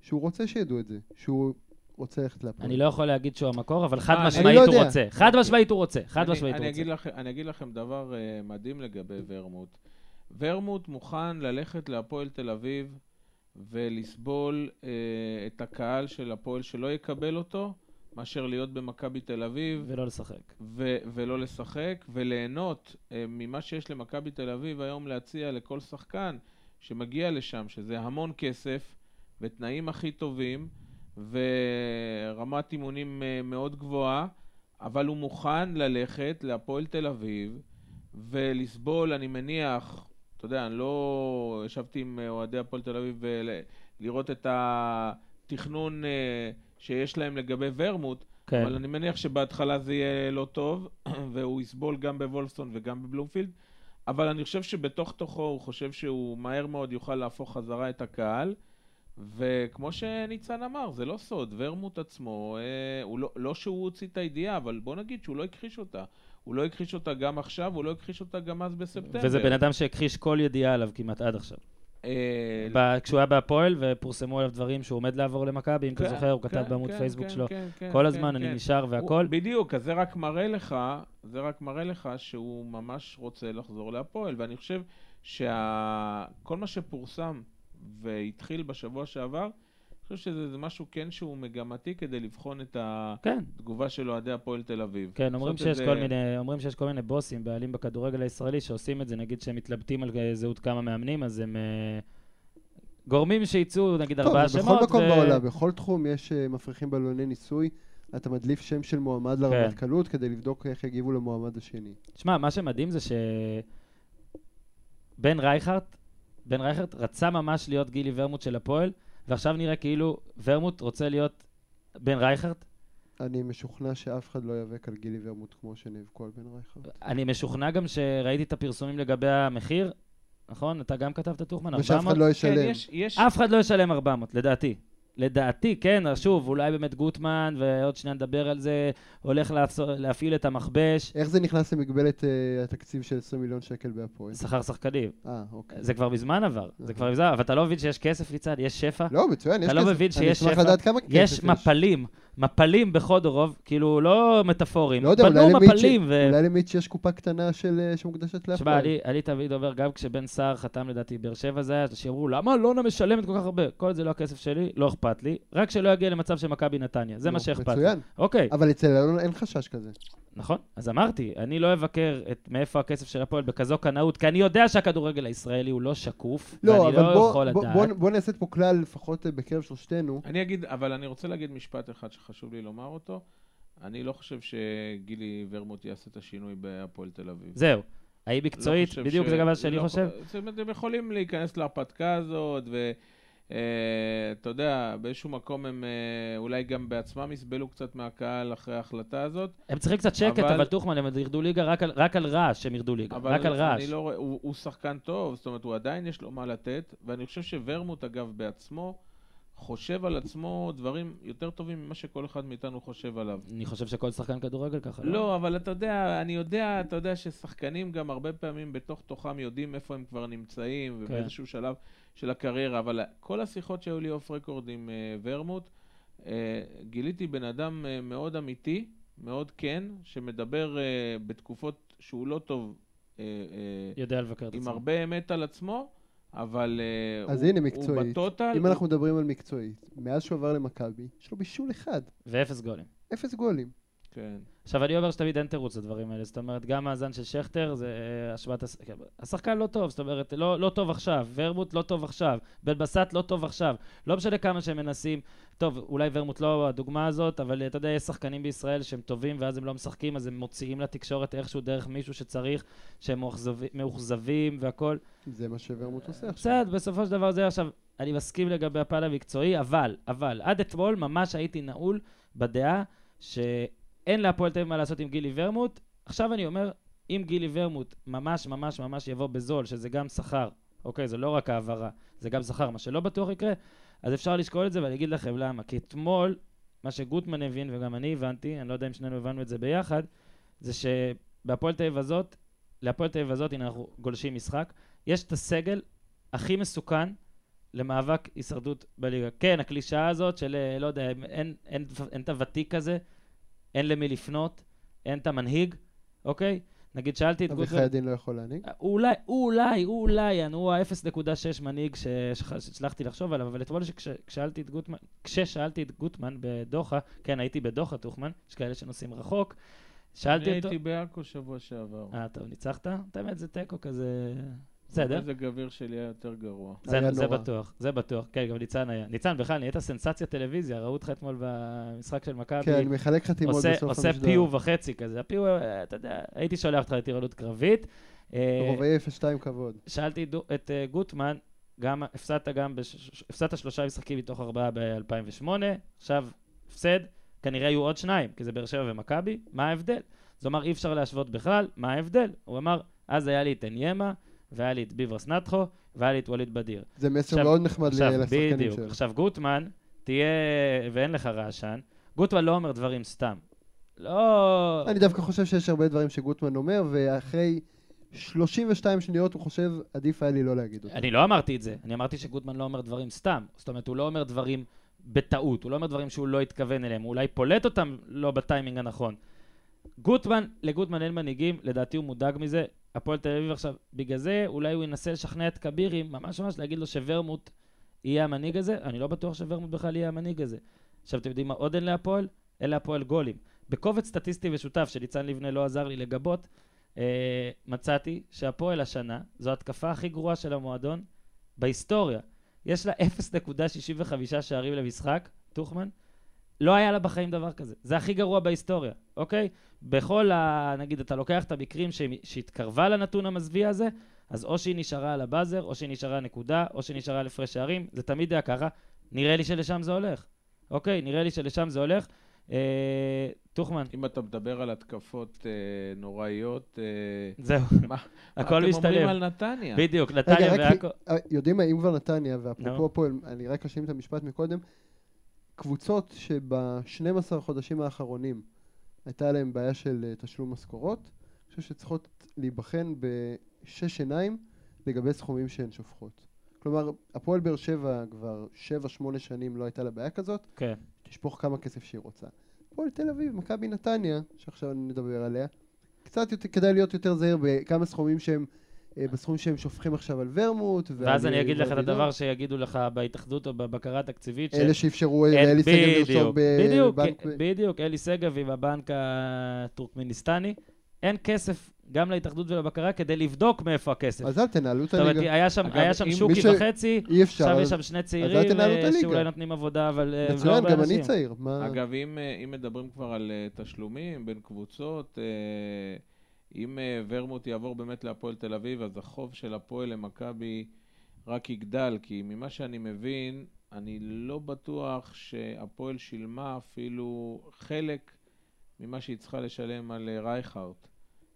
שהוא רוצה שידעו את זה. שהוא רוצה ללכת להפועל. אני לא יכול להגיד שהוא המקור, אבל חד אה, משמעית לא הוא יודע. רוצה. חד משמעית הוא רוצה. חד אני- משמעית הוא רוצה. אגיד לכם- אני אגיד לכם דבר אה, מדהים לגבי ורמוט. ורמוט מוכן ללכת להפועל תל אביב ולסבול אה, את הקהל של הפועל שלא יקבל אותו, מאשר להיות במכבי תל אביב ולא לשחק. ו- ולא לשחק, וליהנות אה, ממה שיש למכבי תל אביב היום להציע לכל שחקן שמגיע לשם, שזה המון כסף ותנאים הכי טובים ורמת אימונים אה, מאוד גבוהה, אבל הוא מוכן ללכת להפועל תל אביב ולסבול, אני מניח, אתה יודע, אני לא ישבתי עם אה, אוהדי הפועל תל אביב ולראות את התכנון אה, שיש להם לגבי ורמוט, כן. אבל אני מניח שבהתחלה זה יהיה לא טוב, והוא יסבול גם בוולפסון וגם בבלומפילד, אבל אני חושב שבתוך תוכו הוא חושב שהוא מהר מאוד יוכל להפוך חזרה את הקהל, וכמו שניצן אמר, זה לא סוד, ורמוט עצמו, אה, הוא לא, לא שהוא הוציא את הידיעה, אבל בוא נגיד שהוא לא הכחיש אותה. הוא לא הכחיש אותה גם עכשיו, הוא לא הכחיש אותה גם אז בספטמבר. וזה בן אדם שהכחיש כל ידיעה עליו כמעט עד עכשיו. אה, ב- כשהוא היה בהפועל ופורסמו עליו דברים שהוא עומד לעבור למכבי, אם אתה כן, זוכר, הוא כתב כן, בעמוד כן, פייסבוק שלו. כל הזמן. אני נשאר והכל. בדיוק, אז זה רק מראה לך, זה רק מראה לך שהוא ממש רוצה לחזור להפועל, ואני חושב שכל מה שפורסם והתחיל בשבוע שעבר, חושב שזה זה משהו כן שהוא מגמתי כדי לבחון את כן, התגובה של אוהדי הפועל תל אביב. כן, אומרים שיש את כל זה- מיני, אומרים שיש כל מיני בוסים, בעלים בכדורגל הישראלי, שעושים את זה, נגיד שהם מתלבטים על זהות כמה מאמנים, אז הם אה, גורמים שיצאו, נגיד, טוב, ארבעה זה שמות. בכל מקום ו- בעולם, בכל תחום יש אה, מפריחים בלוני ניסוי. אתה מדליף שם של מועמד כן. לרמטכ"לות כדי לבדוק איך יגיבו למועמד השני. שמע, מה שמדהים זה שבן רייכרט, בן רייכרט רצה ממש להיות גילי ורמוט של הפועל, ועכשיו נראה כאילו ורמוט רוצה להיות בן רייכרט. אני משוכנע שאף אחד לא ייאבק על גילי ורמוט כמו שנאבקו על בן רייכרד. אני משוכנע גם שראיתי את הפרסומים לגבי המחיר, נכון? אתה גם כתבת טוחמן, ושאף 400? אחד לא כן, ישלם. יש, יש, אף אחד לא ישלם 400, לדעתי. לדעתי, כן, שוב, אולי באמת גוטמן, ועוד שניה נדבר על זה, הולך להפעיל את המכבש, איך זה נכנס למגבלת אה, התקציב של 20 מיליון שקל בהפועל? שכר שחקנים. אה, אוקיי. זה כבר מזמן עבר, זה כבר מזמן, אבל אתה לא מבין שיש כסף מצד, יש שפע? לא, מצוין, יש אתה כסף. לא מבין שיש אני שפע? אשמח לדעת כמה כסף יש מפלים, מפלים בחודורוב, כאילו לא מטאפורים, לא יודע, אולי בנו למיץ' מפלים. ו... אולי למיץ' יש קופה קטנה של, אה, שמוקדשת תשמע, להפועל. אני, אני תמיד אומר, גם כשבן סער חתם לדעתי באר שבע זה היה, שאמרו, למה אלונה משלמת כל כך הרבה? כל זה לא הכסף שלי, לא אכפת לי, רק שלא יגיע למצב של מכבי נתניה, זה נו, מה שאכפת לי. מצוין. אוקיי, אבל אצל אלונה אין חשש כזה. נכון, אז אמרתי, אני לא אבקר את מאיפה הכסף של הפועל בכזו קנאות, כי אני יודע שהכדורגל הישראלי הוא לא שקוף, לא, ואני אבל לא בוא, יכול בוא, לדעת. בוא, בוא נעשה פה כלל, לפחות אה, בקרב שלושתנו. אני אגיד, אבל אני רוצה להגיד משפט אחד שחשוב לי לומר אותו. אני לא חושב שגילי ורמוט יעשה את השינוי בהפועל תל אביב. זהו, האם לא מקצועית, חושב בדיוק ש- זה גם מה שאני לא- חושב. זאת אומרת, הם יכולים להיכנס להרפתקה הזאת, ואתה יודע, באיזשהו מקום הם אה, אולי גם בעצמם יסבלו קצת מהקהל אחרי ההחלטה הזאת. הם צריכים קצת שקט, אבל- אבל טוחמן, הם ירדו ליגה רק על- רק על רעש, הם ירדו ליגה, רק על רעש. לא הוא שחקן טוב, זאת אומרת, הוא עדיין יש לו מה לתת, ואני חושב שוורמוט, אגב, בעצמו, חושב על עצמו דברים יותר טובים ממה שכל אחד מאיתנו חושב עליו. אני חושב שכל שחקן כדורגל ככה. לא, אבל אתה יודע, אני יודע, אתה יודע ששחקנים גם הרבה פעמים בתוך תוכם יודעים איפה הם כבר נמצאים, כן. ובאיזשהו שלב של הקריירה, אבל כל השיחות שהיו לי אוף רקורד עם אה, ורמוט, אה, גיליתי בן אדם אה, מאוד אמיתי, מאוד כן, שמדבר אה, בתקופות שהוא לא טוב, אה, אה, יודע לבקר את עם עצמו. הרבה אמת על עצמו, אבל אה, אז הוא, הנה הוא מקצועית. בטוטל, אם הוא- אנחנו מדברים על מקצועית, מאז שהוא עבר למכבי, יש לו בישול אחד, ואפס גולים. אפס גולים. כן. עכשיו, אני אומר שתמיד אין תירוץ לדברים האלה. זאת אומרת, גם מאזן של שכטר זה אה, השוואת... הש- השחקן לא טוב, זאת אומרת, לא, לא טוב עכשיו. ורמוט לא טוב עכשיו. בן בסט לא טוב עכשיו. לא משנה כמה שהם מנסים. טוב, אולי ורמוט לא הדוגמה הזאת, אבל אתה יודע, יש שחקנים בישראל שהם טובים ואז הם לא משחקים, אז הם מוציאים לתקשורת איכשהו דרך מישהו שצריך, שהם מאוכזבים- והכול. זה מה שוורמוט עושה עכשיו. בסדר, בסופו של דבר זה עכשיו, אני מסכים לגבי הפן המקצועי, אבל, אבל, עד אתמול ממש הייתי נעול בדעה שאין להפועל תל אביב מה לעשות עם גילי ורמוט. עכשיו אני אומר, אם גילי ורמוט ממש ממש ממש יבוא בזול, שזה גם שכר, אוקיי, זה לא רק העברה, זה גם שכר, מה שלא בטוח יקרה, אז אפשר לשקול את זה, ואני אגיד לכם למה. כי אתמול, מה שגוטמן הבין, וגם אני הבנתי, אני לא יודע אם שנינו הבנו את זה ביחד, זה שבהפועל תל אביב הזאת, להפועל תל אביב הזאת, הנה אנחנו גולשים משחק, יש את הסגל הכי מסוכן למאבק הישרדות בליגה. כן, הקלישאה הזאת של, אה, לא יודע, אין, אין, אין, אין את הוותיק הזה, אין למי לפנות, אין את המנהיג, אוקיי? נגיד, שאלתי את אביחי הדין לא יכול להנהיג? אולי, אולי, אולי, הוא ה-0.6 מנהיג שהצלחתי לחשוב עליו, אבל אתמול כששאלתי את גוטמן, כששאלתי את גוטמן בדוחה, כן, הייתי בדוחה, טוחמן, יש כאלה שנוסעים רחוק, שאלתי אני אותו... הייתי בעכו שבוע שעבר. אה, טוב, ניצחת? את האמת, זה תיקו כזה... בסדר. מזג האוויר שלי היה יותר גרוע. זה, היה זה נורא. בטוח, זה בטוח. כן, גם ניצן היה. ניצן, בכלל, נהיית סנסציה טלוויזיה, ראו אותך אתמול במשחק של מכבי. כן, אני מחלק חתימות עושה, בסוף עושה המשדר. פיו וחצי כזה. הפיו, אתה יודע, הייתי שולח אותך לטירונות קרבית. אה, רובעי 0-2 כבוד. שאלתי דו- את אה, גוטמן, גם הפסדת גם, בש- הפסדת שלושה משחקים מתוך ארבעה ב-2008, עכשיו הפסד, כנראה יהיו עוד שניים, כי זה באר שבע ומכבי, מה ההבדל? אז הוא אמר, אי אפשר להשוות בכלל, מה ההבדל? הוא אמר, אז היה לי את עניימה, והיה לי את ביברס נטחו, והיה לי את ווליד בדיר. זה מסר עכשיו- מאוד נחמד לשחקנים בדיוק. שלו. עכשיו, גוטמן, תהיה, ואין לך רעשן, גוטמן לא אומר דברים סתם. לא... אני דווקא חושב שיש הרבה דברים שגוטמן אומר, ואחרי 32 שניות הוא חושב, עדיף היה לי לא להגיד אותם. אני לא אמרתי את זה, אני אמרתי שגוטמן לא אומר דברים סתם. זאת אומרת, הוא לא אומר דברים בטעות, הוא לא אומר דברים שהוא לא התכוון אליהם, הוא אולי פולט אותם לא בטיימינג הנכון. גוטמן, לגוטמן אין מנהיגים, לדעתי הוא מודאג מזה. הפועל תל אביב עכשיו, בגלל זה אולי הוא ינסה לשכנע את כבירי, ממש ממש להגיד לו שוורמוט יהיה המנהיג הזה, אני לא בטוח שוורמוט בכלל יהיה המנהיג הזה. עכשיו, אתם יודעים מה עוד אין להפועל? אין להפועל גולים. בקובץ סטטיסטי משותף שניצן לבנה לא עזר לי לגבות, אה, מצאתי שהפועל השנה זו ההתקפה הכי גרועה של המועדון בהיסטוריה. יש לה 0.65 שערים למשחק, טוחמן. לא היה לה בחיים דבר כזה. זה הכי גרוע בהיסטוריה, אוקיי? בכל ה... נגיד, אתה לוקח את המקרים שהיא- שהתקרבה לנתון המזוויע הזה, אז או שהיא נשארה על הבאזר, או שהיא נשארה נקודה, או שהיא נשארה על הפרש שערים, זה תמיד היה ככה. נראה לי שלשם זה הולך. אוקיי, נראה לי שלשם זה הולך. אה, טוחמן, אם אתה מדבר על התקפות אה, נוראיות, אה, זהו, מה הכל אתם אומרים משתלב. על נתניה? בדיוק, נתניה ועכו. אה, יודעים מה, אם כבר נתניה. ואפרופו הפועל, אני רק אשלים את המשפט מקודם, קבוצות שב-12 חודשים האחרונים הייתה להם בעיה של אה, תשלום משכורות, אני חושב שצריכות להיבחן בשש עיניים לגבי סכומים שהן שופכות. כלומר, הפועל באר שבע כבר 7-8 שנים לא הייתה לה בעיה כזאת, כן. תשפוך כמה כסף שהיא רוצה. הפועל תל אביב, מכבי נתניה, שעכשיו נדבר עליה, קצת יותר, כדאי להיות יותר זהיר בכמה סכומים שהם, אה, בסכומים שהם שופכים עכשיו על ורמוט. ואז אני אה, אגיד לך את הדבר שיגידו לך בהתאחדות או בבקרה התקציבית. אלה שאפשרו אין- לאלי לרשום בדיוק, בדיוק, בבנק... בדיוק, אלי שגב עם הבנק הטורקמניסטני. אין כסף גם להתאחדות ולבקרה כדי לבדוק מאיפה הכסף. אז אל תנהלו את זאת אומרת, הליגה. היה שם, אגב, היה שם שוקי ש- וחצי, אי אפשר. עכשיו יש אז- שם שני צעירים אה, הליגה. שאולי נותנים עבודה, אבל אה, מצוין, גם אני. צעיר. מה... אגב, אם, אה, אם מדברים כבר על אה, תשלומים בין קבוצות, אה, אם אה, ורמוט יעבור באמת להפועל תל אביב, אז החוב של הפועל למכבי רק יגדל, כי ממה שאני מבין, אני לא בטוח שהפועל שילמה אפילו חלק ממה שהיא צריכה לשלם על אה, רייכרט,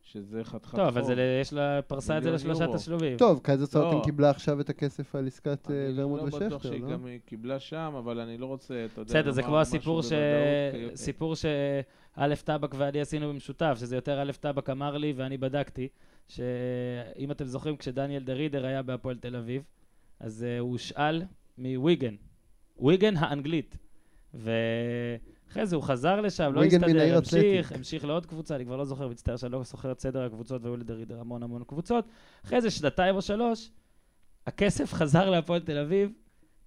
שזה חתיכת חוב. טוב, אבל זה- יש לה, פרסה את זה לשלושה. תשלומים. טוב, קייזרסלאוטרן לא. קיבלה עכשיו את הכסף על עסקת אה, אני ורמוט לא בטוח ושכטר, שהיא לא? גם אה, קיבלה שם, אבל אני לא רוצה, אתה יודע, בסדר, זה כמו הסיפור ש... כי- סיפור שא' טבק ואני עשינו במשותף, שזה יותר א' טבק אמר לי ואני בדקתי, שאם אתם זוכרים, כשדניאל דרידר היה בהפועל תל אביב, אז uh, הוא הושאל מוויגן, וויגן האנגלית. ואחרי זה הוא חזר לשם, לא הסתדר, המשיך. המשיך לעוד קבוצה, אני כבר לא זוכר, מצטער שאני לא זוכר את סדר הקבוצות, והיו לדרידר המון המון קבוצות. אחרי זה שנתיים או שלוש, הכסף חזר להפועל תל אביב,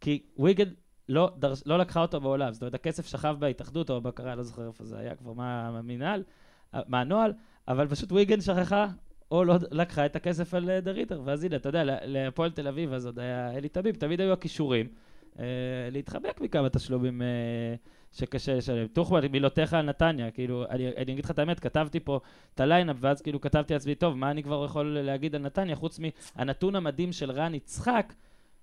כי וויגן לא, דרש, לא לקחה אותו בעולם. זאת אומרת, הכסף שכב בהתאחדות או בבקרה, לא זוכר איפה זה היה כבר, מה המינהל, מה הנוהל, אבל פשוט וויגן שכחה, או לא לקחה את הכסף על אה, דריטר. ואז הנה, אתה יודע, לה- להפועל תל אביב, אז עוד היה אלי טביב, תמיד היו הכישורים. אה, להתחבק מכמה תשלומים אה, שקשה לשלם. טוחמן, מילותיך על נתניה, כאילו, אני, אני אגיד לך את האמת, כתבתי פה את ה lineup, ואז כאילו כתבתי לעצמי, טוב, מה אני כבר יכול להגיד על נתניה, חוץ מהנתון המדהים של רן יצחק,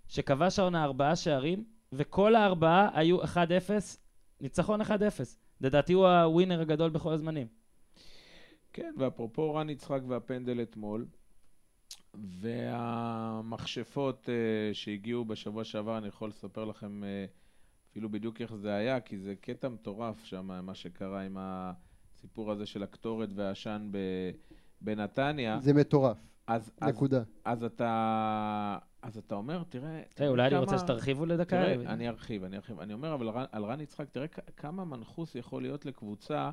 שכבש העונה ארבעה שערים, וכל הארבעה היו 1-0, ניצחון 1-0. לדעתי הוא ה winner הגדול בכל הזמנים. כן, ואפרופו רן יצחק והפנדל אתמול, והמכשפות אה, שהגיעו בשבוע שעבר, אני יכול לספר לכם אה, אפילו בדיוק איך זה היה, כי זה קטע מטורף שם, מה שקרה עם הסיפור הזה של הקטורת והעשן ב- בנתניה. זה מטורף. אז, אז, נקודה. אז אתה... אז אתה אומר, תראה... היי, אולי אני כמה- רוצה שתרחיבו לדקה. תראה, אני ארחיב, אני ארחיב. אני אומר, אבל רן- על רן יצחק, תראה כמה מנחוס יכול להיות לקבוצה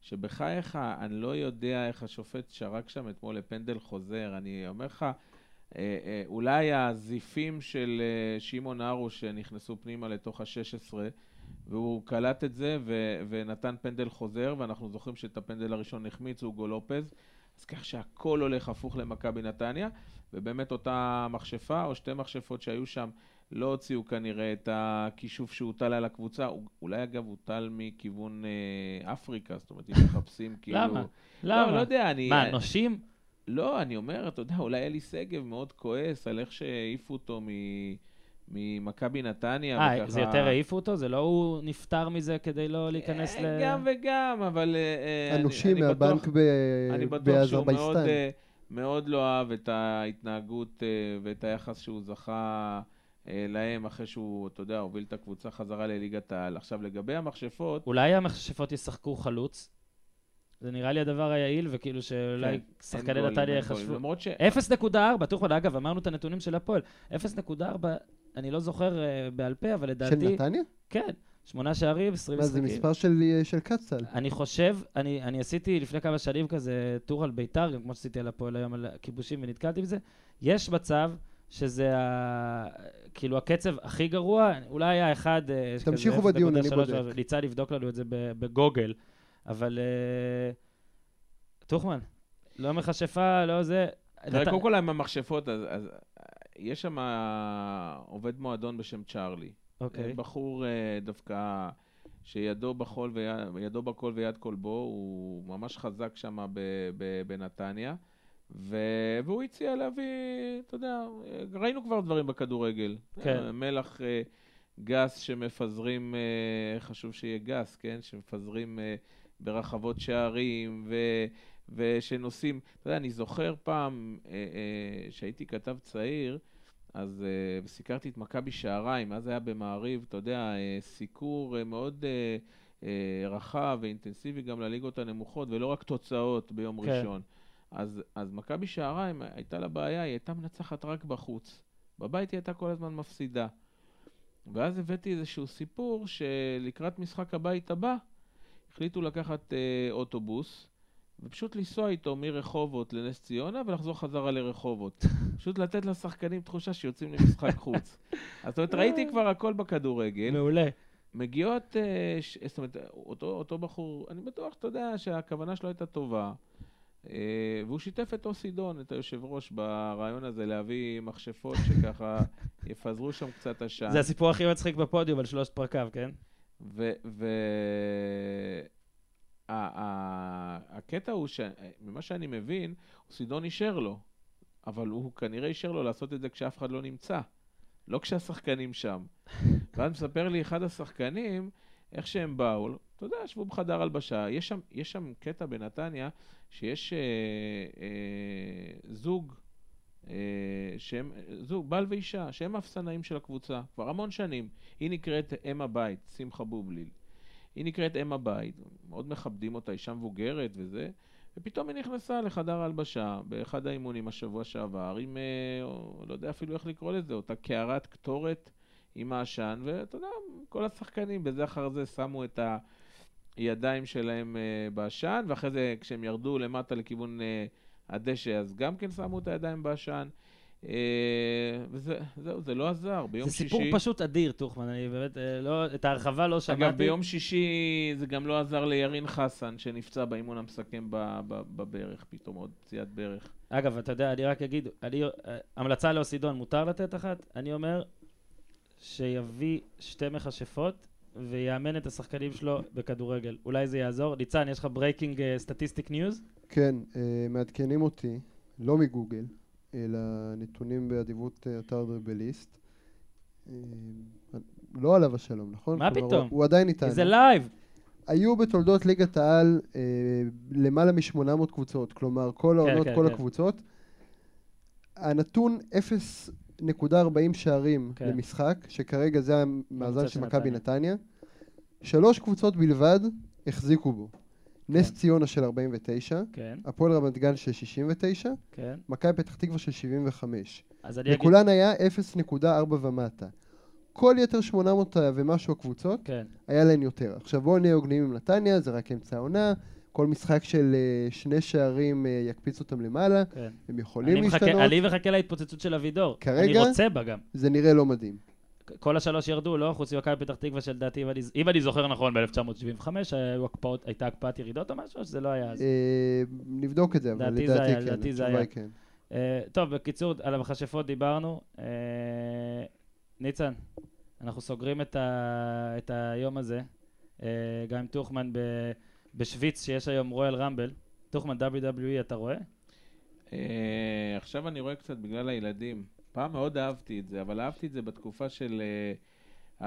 שבחייך, אני לא יודע איך השופט שרק שם אתמול לפנדל חוזר. אני אומר לך, אולי הזיפים של אה, שמעון ארוש שנכנסו פנימה לתוך ה-16, והוא קלט את זה ו- ונתן פנדל חוזר, ואנחנו זוכרים שאת הפנדל הראשון החמיץ אוגו לופז. אז כך שהכל הולך הפוך למכבי נתניה, ובאמת אותה מכשפה או שתי מכשפות שהיו שם לא הוציאו כנראה את הכישוף שהוטל על הקבוצה, אולי אגב הוטל מכיוון אה, אפריקה, זאת אומרת, אם מחפשים כאילו... למה? לא, לא למה? יודע, אני... מה, נושים? לא, אני אומר, אתה יודע, אולי אלי שגב מאוד כועס על איך שהעיפו אותו מ- ממכבי נתניה. אה, וככה- זה יותר העיפו אותו? זה לא הוא נפטר מזה כדי לא להיכנס אה, ל... גם וגם, אבל... אה, אה, בטוח- מהבנק ב- אני בטוח שהוא מאוד, באזרבייסטן. מאוד לא אהב את ההתנהגות ואת היחס שהוא זכה להם אחרי שהוא, אתה יודע, הוביל את הקבוצה חזרה לליגת העל. עכשיו, לגבי המכשפות, אולי המכשפות ישחקו חלוץ? זה נראה לי הדבר היעיל, וכאילו שאולי כן, שחקני נתניה. יחשבו. למרות ש... 0.4, טוחמן, אגב, אמרנו את הנתונים של הפועל. 0.4, אני לא זוכר אה, בעל פה, אבל של לדעתי... נתניה? כן, שמונה שערים, 20 מה, זה משחקים. מספר של של קצ"ל. אני חושב, אני, אני עשיתי לפני כמה שנים כזה טור על ביתר, גם כמו שעשיתי על הפועל היום על כיבושים ונתקלתי בזה. יש מצב שזה ה... כאילו הקצב הכי גרוע, אולי היה אחד... אה, תמשיכו בדיון, אני 0.3, בודק. ניצן לבדוק לנו את זה בגוגל, אבל... אה, טוחמן, לא מכשפה, לא זה. קודם כל עם המכשפות, אז, יש שם עובד מועדון בשם צ'ארלי. אוקיי. בחור אה, דווקא שידו בחול ויד, ידו בכל ויד כל בו, הוא ממש חזק שם בנתניה. ו... והוא הציע להביא, אתה יודע, ראינו כבר דברים בכדורגל. כן. אה, מלח אה, גס שמפזרים, אה, חשוב שיהיה גס, כן? שמפזרים אה, ברחבות שערים ו... ושנוסעים. אתה יודע, אני זוכר פעם אה, אה, שהייתי כתב צעיר, אז uh, סיקרתי את מכבי שעריים, אז היה במעריב, אתה יודע, uh, סיקור uh, מאוד uh, uh, רחב ואינטנסיבי גם לליגות הנמוכות, ולא רק תוצאות ביום כן. ראשון. אז, אז מכבי שעריים, הייתה לה בעיה, היא הייתה מנצחת רק בחוץ. בבית היא הייתה כל הזמן מפסידה. ואז הבאתי איזשהו סיפור שלקראת משחק הבית הבא, החליטו לקחת uh, אוטובוס, ופשוט לנסוע איתו מרחובות לנס ציונה ולחזור חזרה לרחובות. פשוט לתת לשחקנים תחושה שיוצאים למשחק חוץ. אז זאת אומרת, ראיתי כבר הכל בכדורגל. מעולה. מגיעות, אה, ש- זאת אומרת, אותו, אותו בחור, אני בטוח, אתה יודע, שהכוונה שלו הייתה טובה. אה, והוא שיתף את אוסי דון, את היושב ראש, ברעיון הזה להביא מכשפות שככה יפזרו שם קצת עשן. זה הסיפור הכי מצחיק בפודיום על שלושת פרקיו, כן? ו... ו... הקטע הוא שממה שאני מבין, סידון אישר לו, אבל הוא כנראה אישר לו לעשות את זה כשאף אחד לא נמצא, לא כשהשחקנים שם. ואז מספר לי אחד השחקנים, איך שהם באו, אתה יודע, ישבו בחדר הלבשה, יש שם, יש שם קטע בנתניה, שיש אה, אה, זוג, שהם, זוג, בעל ואישה, שהם האפסנאים של הקבוצה, כבר המון שנים. היא נקראת אם הבית, שמחה בובליל. היא נקראת אם הבית, מאוד מכבדים אותה, אישה מבוגרת וזה, ופתאום היא נכנסה לחדר ההלבשה באחד האימונים השבוע שעבר, עם, אה, לא יודע אפילו איך לקרוא לזה, אותה קערת קטורת עם העשן, ואתה יודע, כל השחקנים בזה אחר זה שמו את הידיים שלהם אה, בעשן, ואחרי זה כשהם ירדו למטה לכיוון אה, הדשא, אז גם כן שמו את הידיים בעשן. אה, וזהו, זה לא עזר. ביום זה שישי... סיפור פשוט אדיר, טוכמן, אני באמת, אה, לא, את ההרחבה לא שמעתי. אגב, ביום שישי זה גם לא עזר לירין חסן, שנפצע באימון המסכם בברך, פתאום עוד פציעת ברך. אגב, אתה יודע, אני רק אגיד, אני, אה, המלצה לאוסידון, מותר לתת אחת? אני אומר שיביא שתי מכשפות ויאמן את השחקנים שלו בכדורגל. אולי זה יעזור. ניצן, יש לך breaking statistic news? כן, אה, מעדכנים אותי, לא מגוגל, אלא נתונים באדיבות אה, אתר דריבליסט. אה, לא עליו השלום, נכון? מה פתאום? הוא- הוא עדיין איתנו. זה live! היו בתולדות ליגת העל אה, למעלה מ-800 קבוצות, כלומר כל העונות, כן, כל כן. הקבוצות. הנתון 0.40 שערים כן. למשחק, שכרגע זה המאזן של מכבי נתניה. שלוש קבוצות בלבד החזיקו בו. נס כן. ציונה של 49, כן, הפועל רמת גן של 69, כן. מכבי פתח תקווה של 75. אז אני אגיד... לכולן היה 0.4 ומטה. כל יתר 800 ומשהו הקבוצות, כן, היה להן יותר. עכשיו בואו נהיה הוגנים עם נתניה, זה רק אמצע העונה. כל משחק של אה, שני שערים אה, יקפיץ אותם למעלה, כן. הם יכולים אני מחכה- להשתנות, אני מחכה להתפוצצות של אבידור. כרגע? אני רוצה בה גם. זה נראה לא מדהים. כל השלוש ירדו, לא? חוץ ממכבי פתח תקווה שלדעתי, אם אם אני זוכר נכון, ב-1975 הייתה הקפאת ירידות או משהו, או שזה לא היה אז? אה, נבדוק את זה, אבל לדעתי כן, לדעתי זה היה. כן. אה, טוב, בקיצור, על המכשפות דיברנו. ניצן, אנחנו סוגרים את, ה, את היום הזה, גם עם טוחמן ב, בשוויץ, שיש היום רויאל רמבל. טוחמן WWE, אתה רואה? אה, עכשיו אני רואה קצת בגלל הילדים. פעם מאוד אהבתי את זה, אבל אהבתי את זה בתקופה של אה,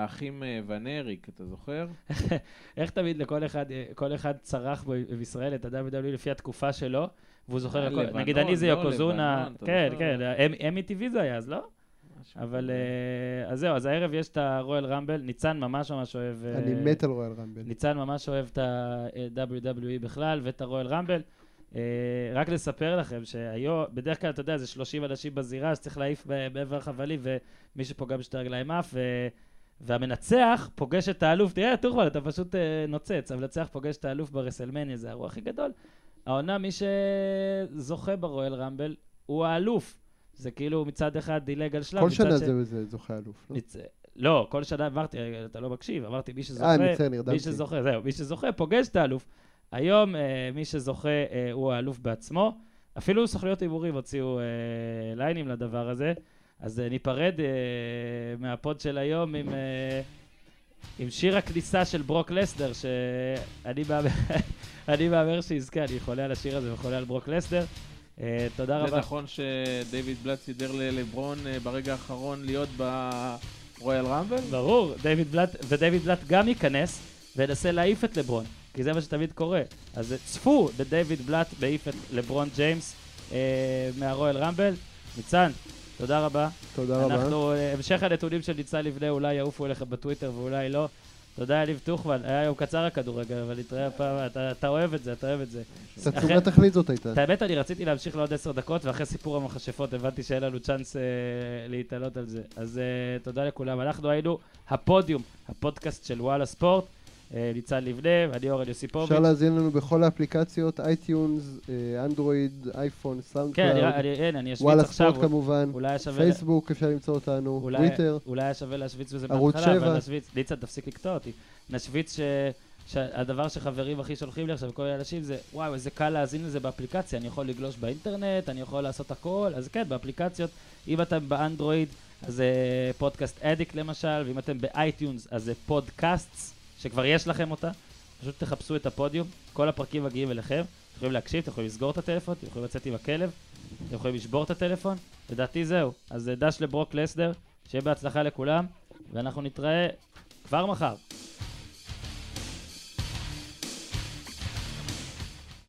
האחים אה, ונריק, אתה זוכר? איך תמיד לכל אחד, כל אחד צרח בישראל את ה-WWE לפי התקופה שלו, והוא זוכר, הכל- נגיד אני זה לא, יוקוזונה, לבנון, אתה כן? כן, אמ- אמי טיווי זה היה אז, לא? אבל. אה, אז זהו, אז הערב יש את הרואל רמבל, ניצן ממש ממש אוהב... אה, אני מת על רויאל רמבל. ניצן ממש אוהב את ה-WWE בכלל ואת הרואל רמבל. אה, רק לספר לכם שהיום, בדרך כלל, אתה יודע, זה 30 אנשים בזירה שצריך להעיף בעבר חבלים, ומי שפוגע בשתי רגליים עף. והמנצח פוגש את האלוף, תראה, טורמן, אתה פשוט נוצץ, המנצח פוגש את האלוף ברסלמניה, זה האירוע הכי גדול. העונה, מי שזוכה ברואל רמבל הוא האלוף. זה כאילו מצד אחד דילג על שלב, כל שנה ש- זה זה זוכה אלוף. לא? ניצ... לא, כל שנה אמרתי, אתה לא מקשיב, אמרתי מי שזוכה, אה, מצטער, נרדמתי. מי שזוכה, זהו, מי שזוכה פוגש את האלוף. היום אה, מי שזוכה אה, הוא האלוף בעצמו. אפילו סוכנויות הימורים הוציאו אה, ליינים לדבר הזה. אז אה, ניפרד אה, מהפוד של היום עם, אה, עם שיר הכניסה של ברוק לסנר, שאני מהמר, אני מהמר שיזכה, אני חולה על השיר הזה וחולה על ברוק לסנר. אה, תודה זה רבה. נכון שדייוויד בלאט סידר ללברון אה, ברגע האחרון להיות ברויאל רמבל? ברור, דיוויד בלאט, ודייוויד בלאט גם ייכנס וינסה להעיף את לברון, כי זה מה שתמיד קורה. אז צפו בדיוויד בלאט מעיף את לברון ג'יימס אה, מהרואל רמבל. ניצן, תודה רבה. תודה רבה. אנחנו, אה, המשך הנתונים של ניצן לבנה אולי יעופו אליך בטוויטר ואולי לא. תודה, יניב טוחמן, היה יום קצר הכדורגל, אבל נתראה הפעם, אתה, אתה אוהב את זה, אתה אוהב את זה. תצוגת תכלית זאת הייתה. את האמת, אני רציתי להמשיך לעוד עשר דקות, ואחרי סיפור המכשפות הבנתי שאין לנו צ'אנס אה, להתעלות על זה. אז אה, תודה לכולם. אנחנו היינו הפודיום, הפודקאסט של וואלה ספורט. אה, ניצן לבנה, ואני אורן יוסיפוביץ'. אפשר להאזין לנו בכל האפליקציות, iTunes, אה, אנדרואיד, אייפון, סאונד כן, אני, Cloud, אין, אני אשוויץ וואלה עכשיו. ספורט כמובן. פייסבוק אפשר למצוא אותנו, טוויטר. אולי היה שווה להשוויץ בזה בהתחלה, אבל. נשוויץ, ניצן, תפסיק לקטוע אותי. נשוויץ. שהדבר שחברים הכי שולחים לי עכשיו, כל מיני אנשים, זה וואו, איזה קל להאזין לזה באפליקציה, אני יכול לגלוש באינטרנט, אני יכול לעשות הכל, אז כן, באפליקציות, אם אתם באנדרואיד, אז זה Podcast Addict למשל, ואם אתם ב iTunes, אז זה Podcasts, שכבר יש לכם אותה, פשוט תחפשו את הפודיום, כל הפרקים מגיעים אליכם, אתם יכולים להקשיב, אתם יכולים לסגור את הטלפון, אתם יכולים לצאת עם הכלב, אתם יכולים לשבור את הטלפון, לדעתי זהו. אז אה, דש לברוק לסדר, שיהיה בהצלחה לכולם, ואנחנו נתראה כבר מחר.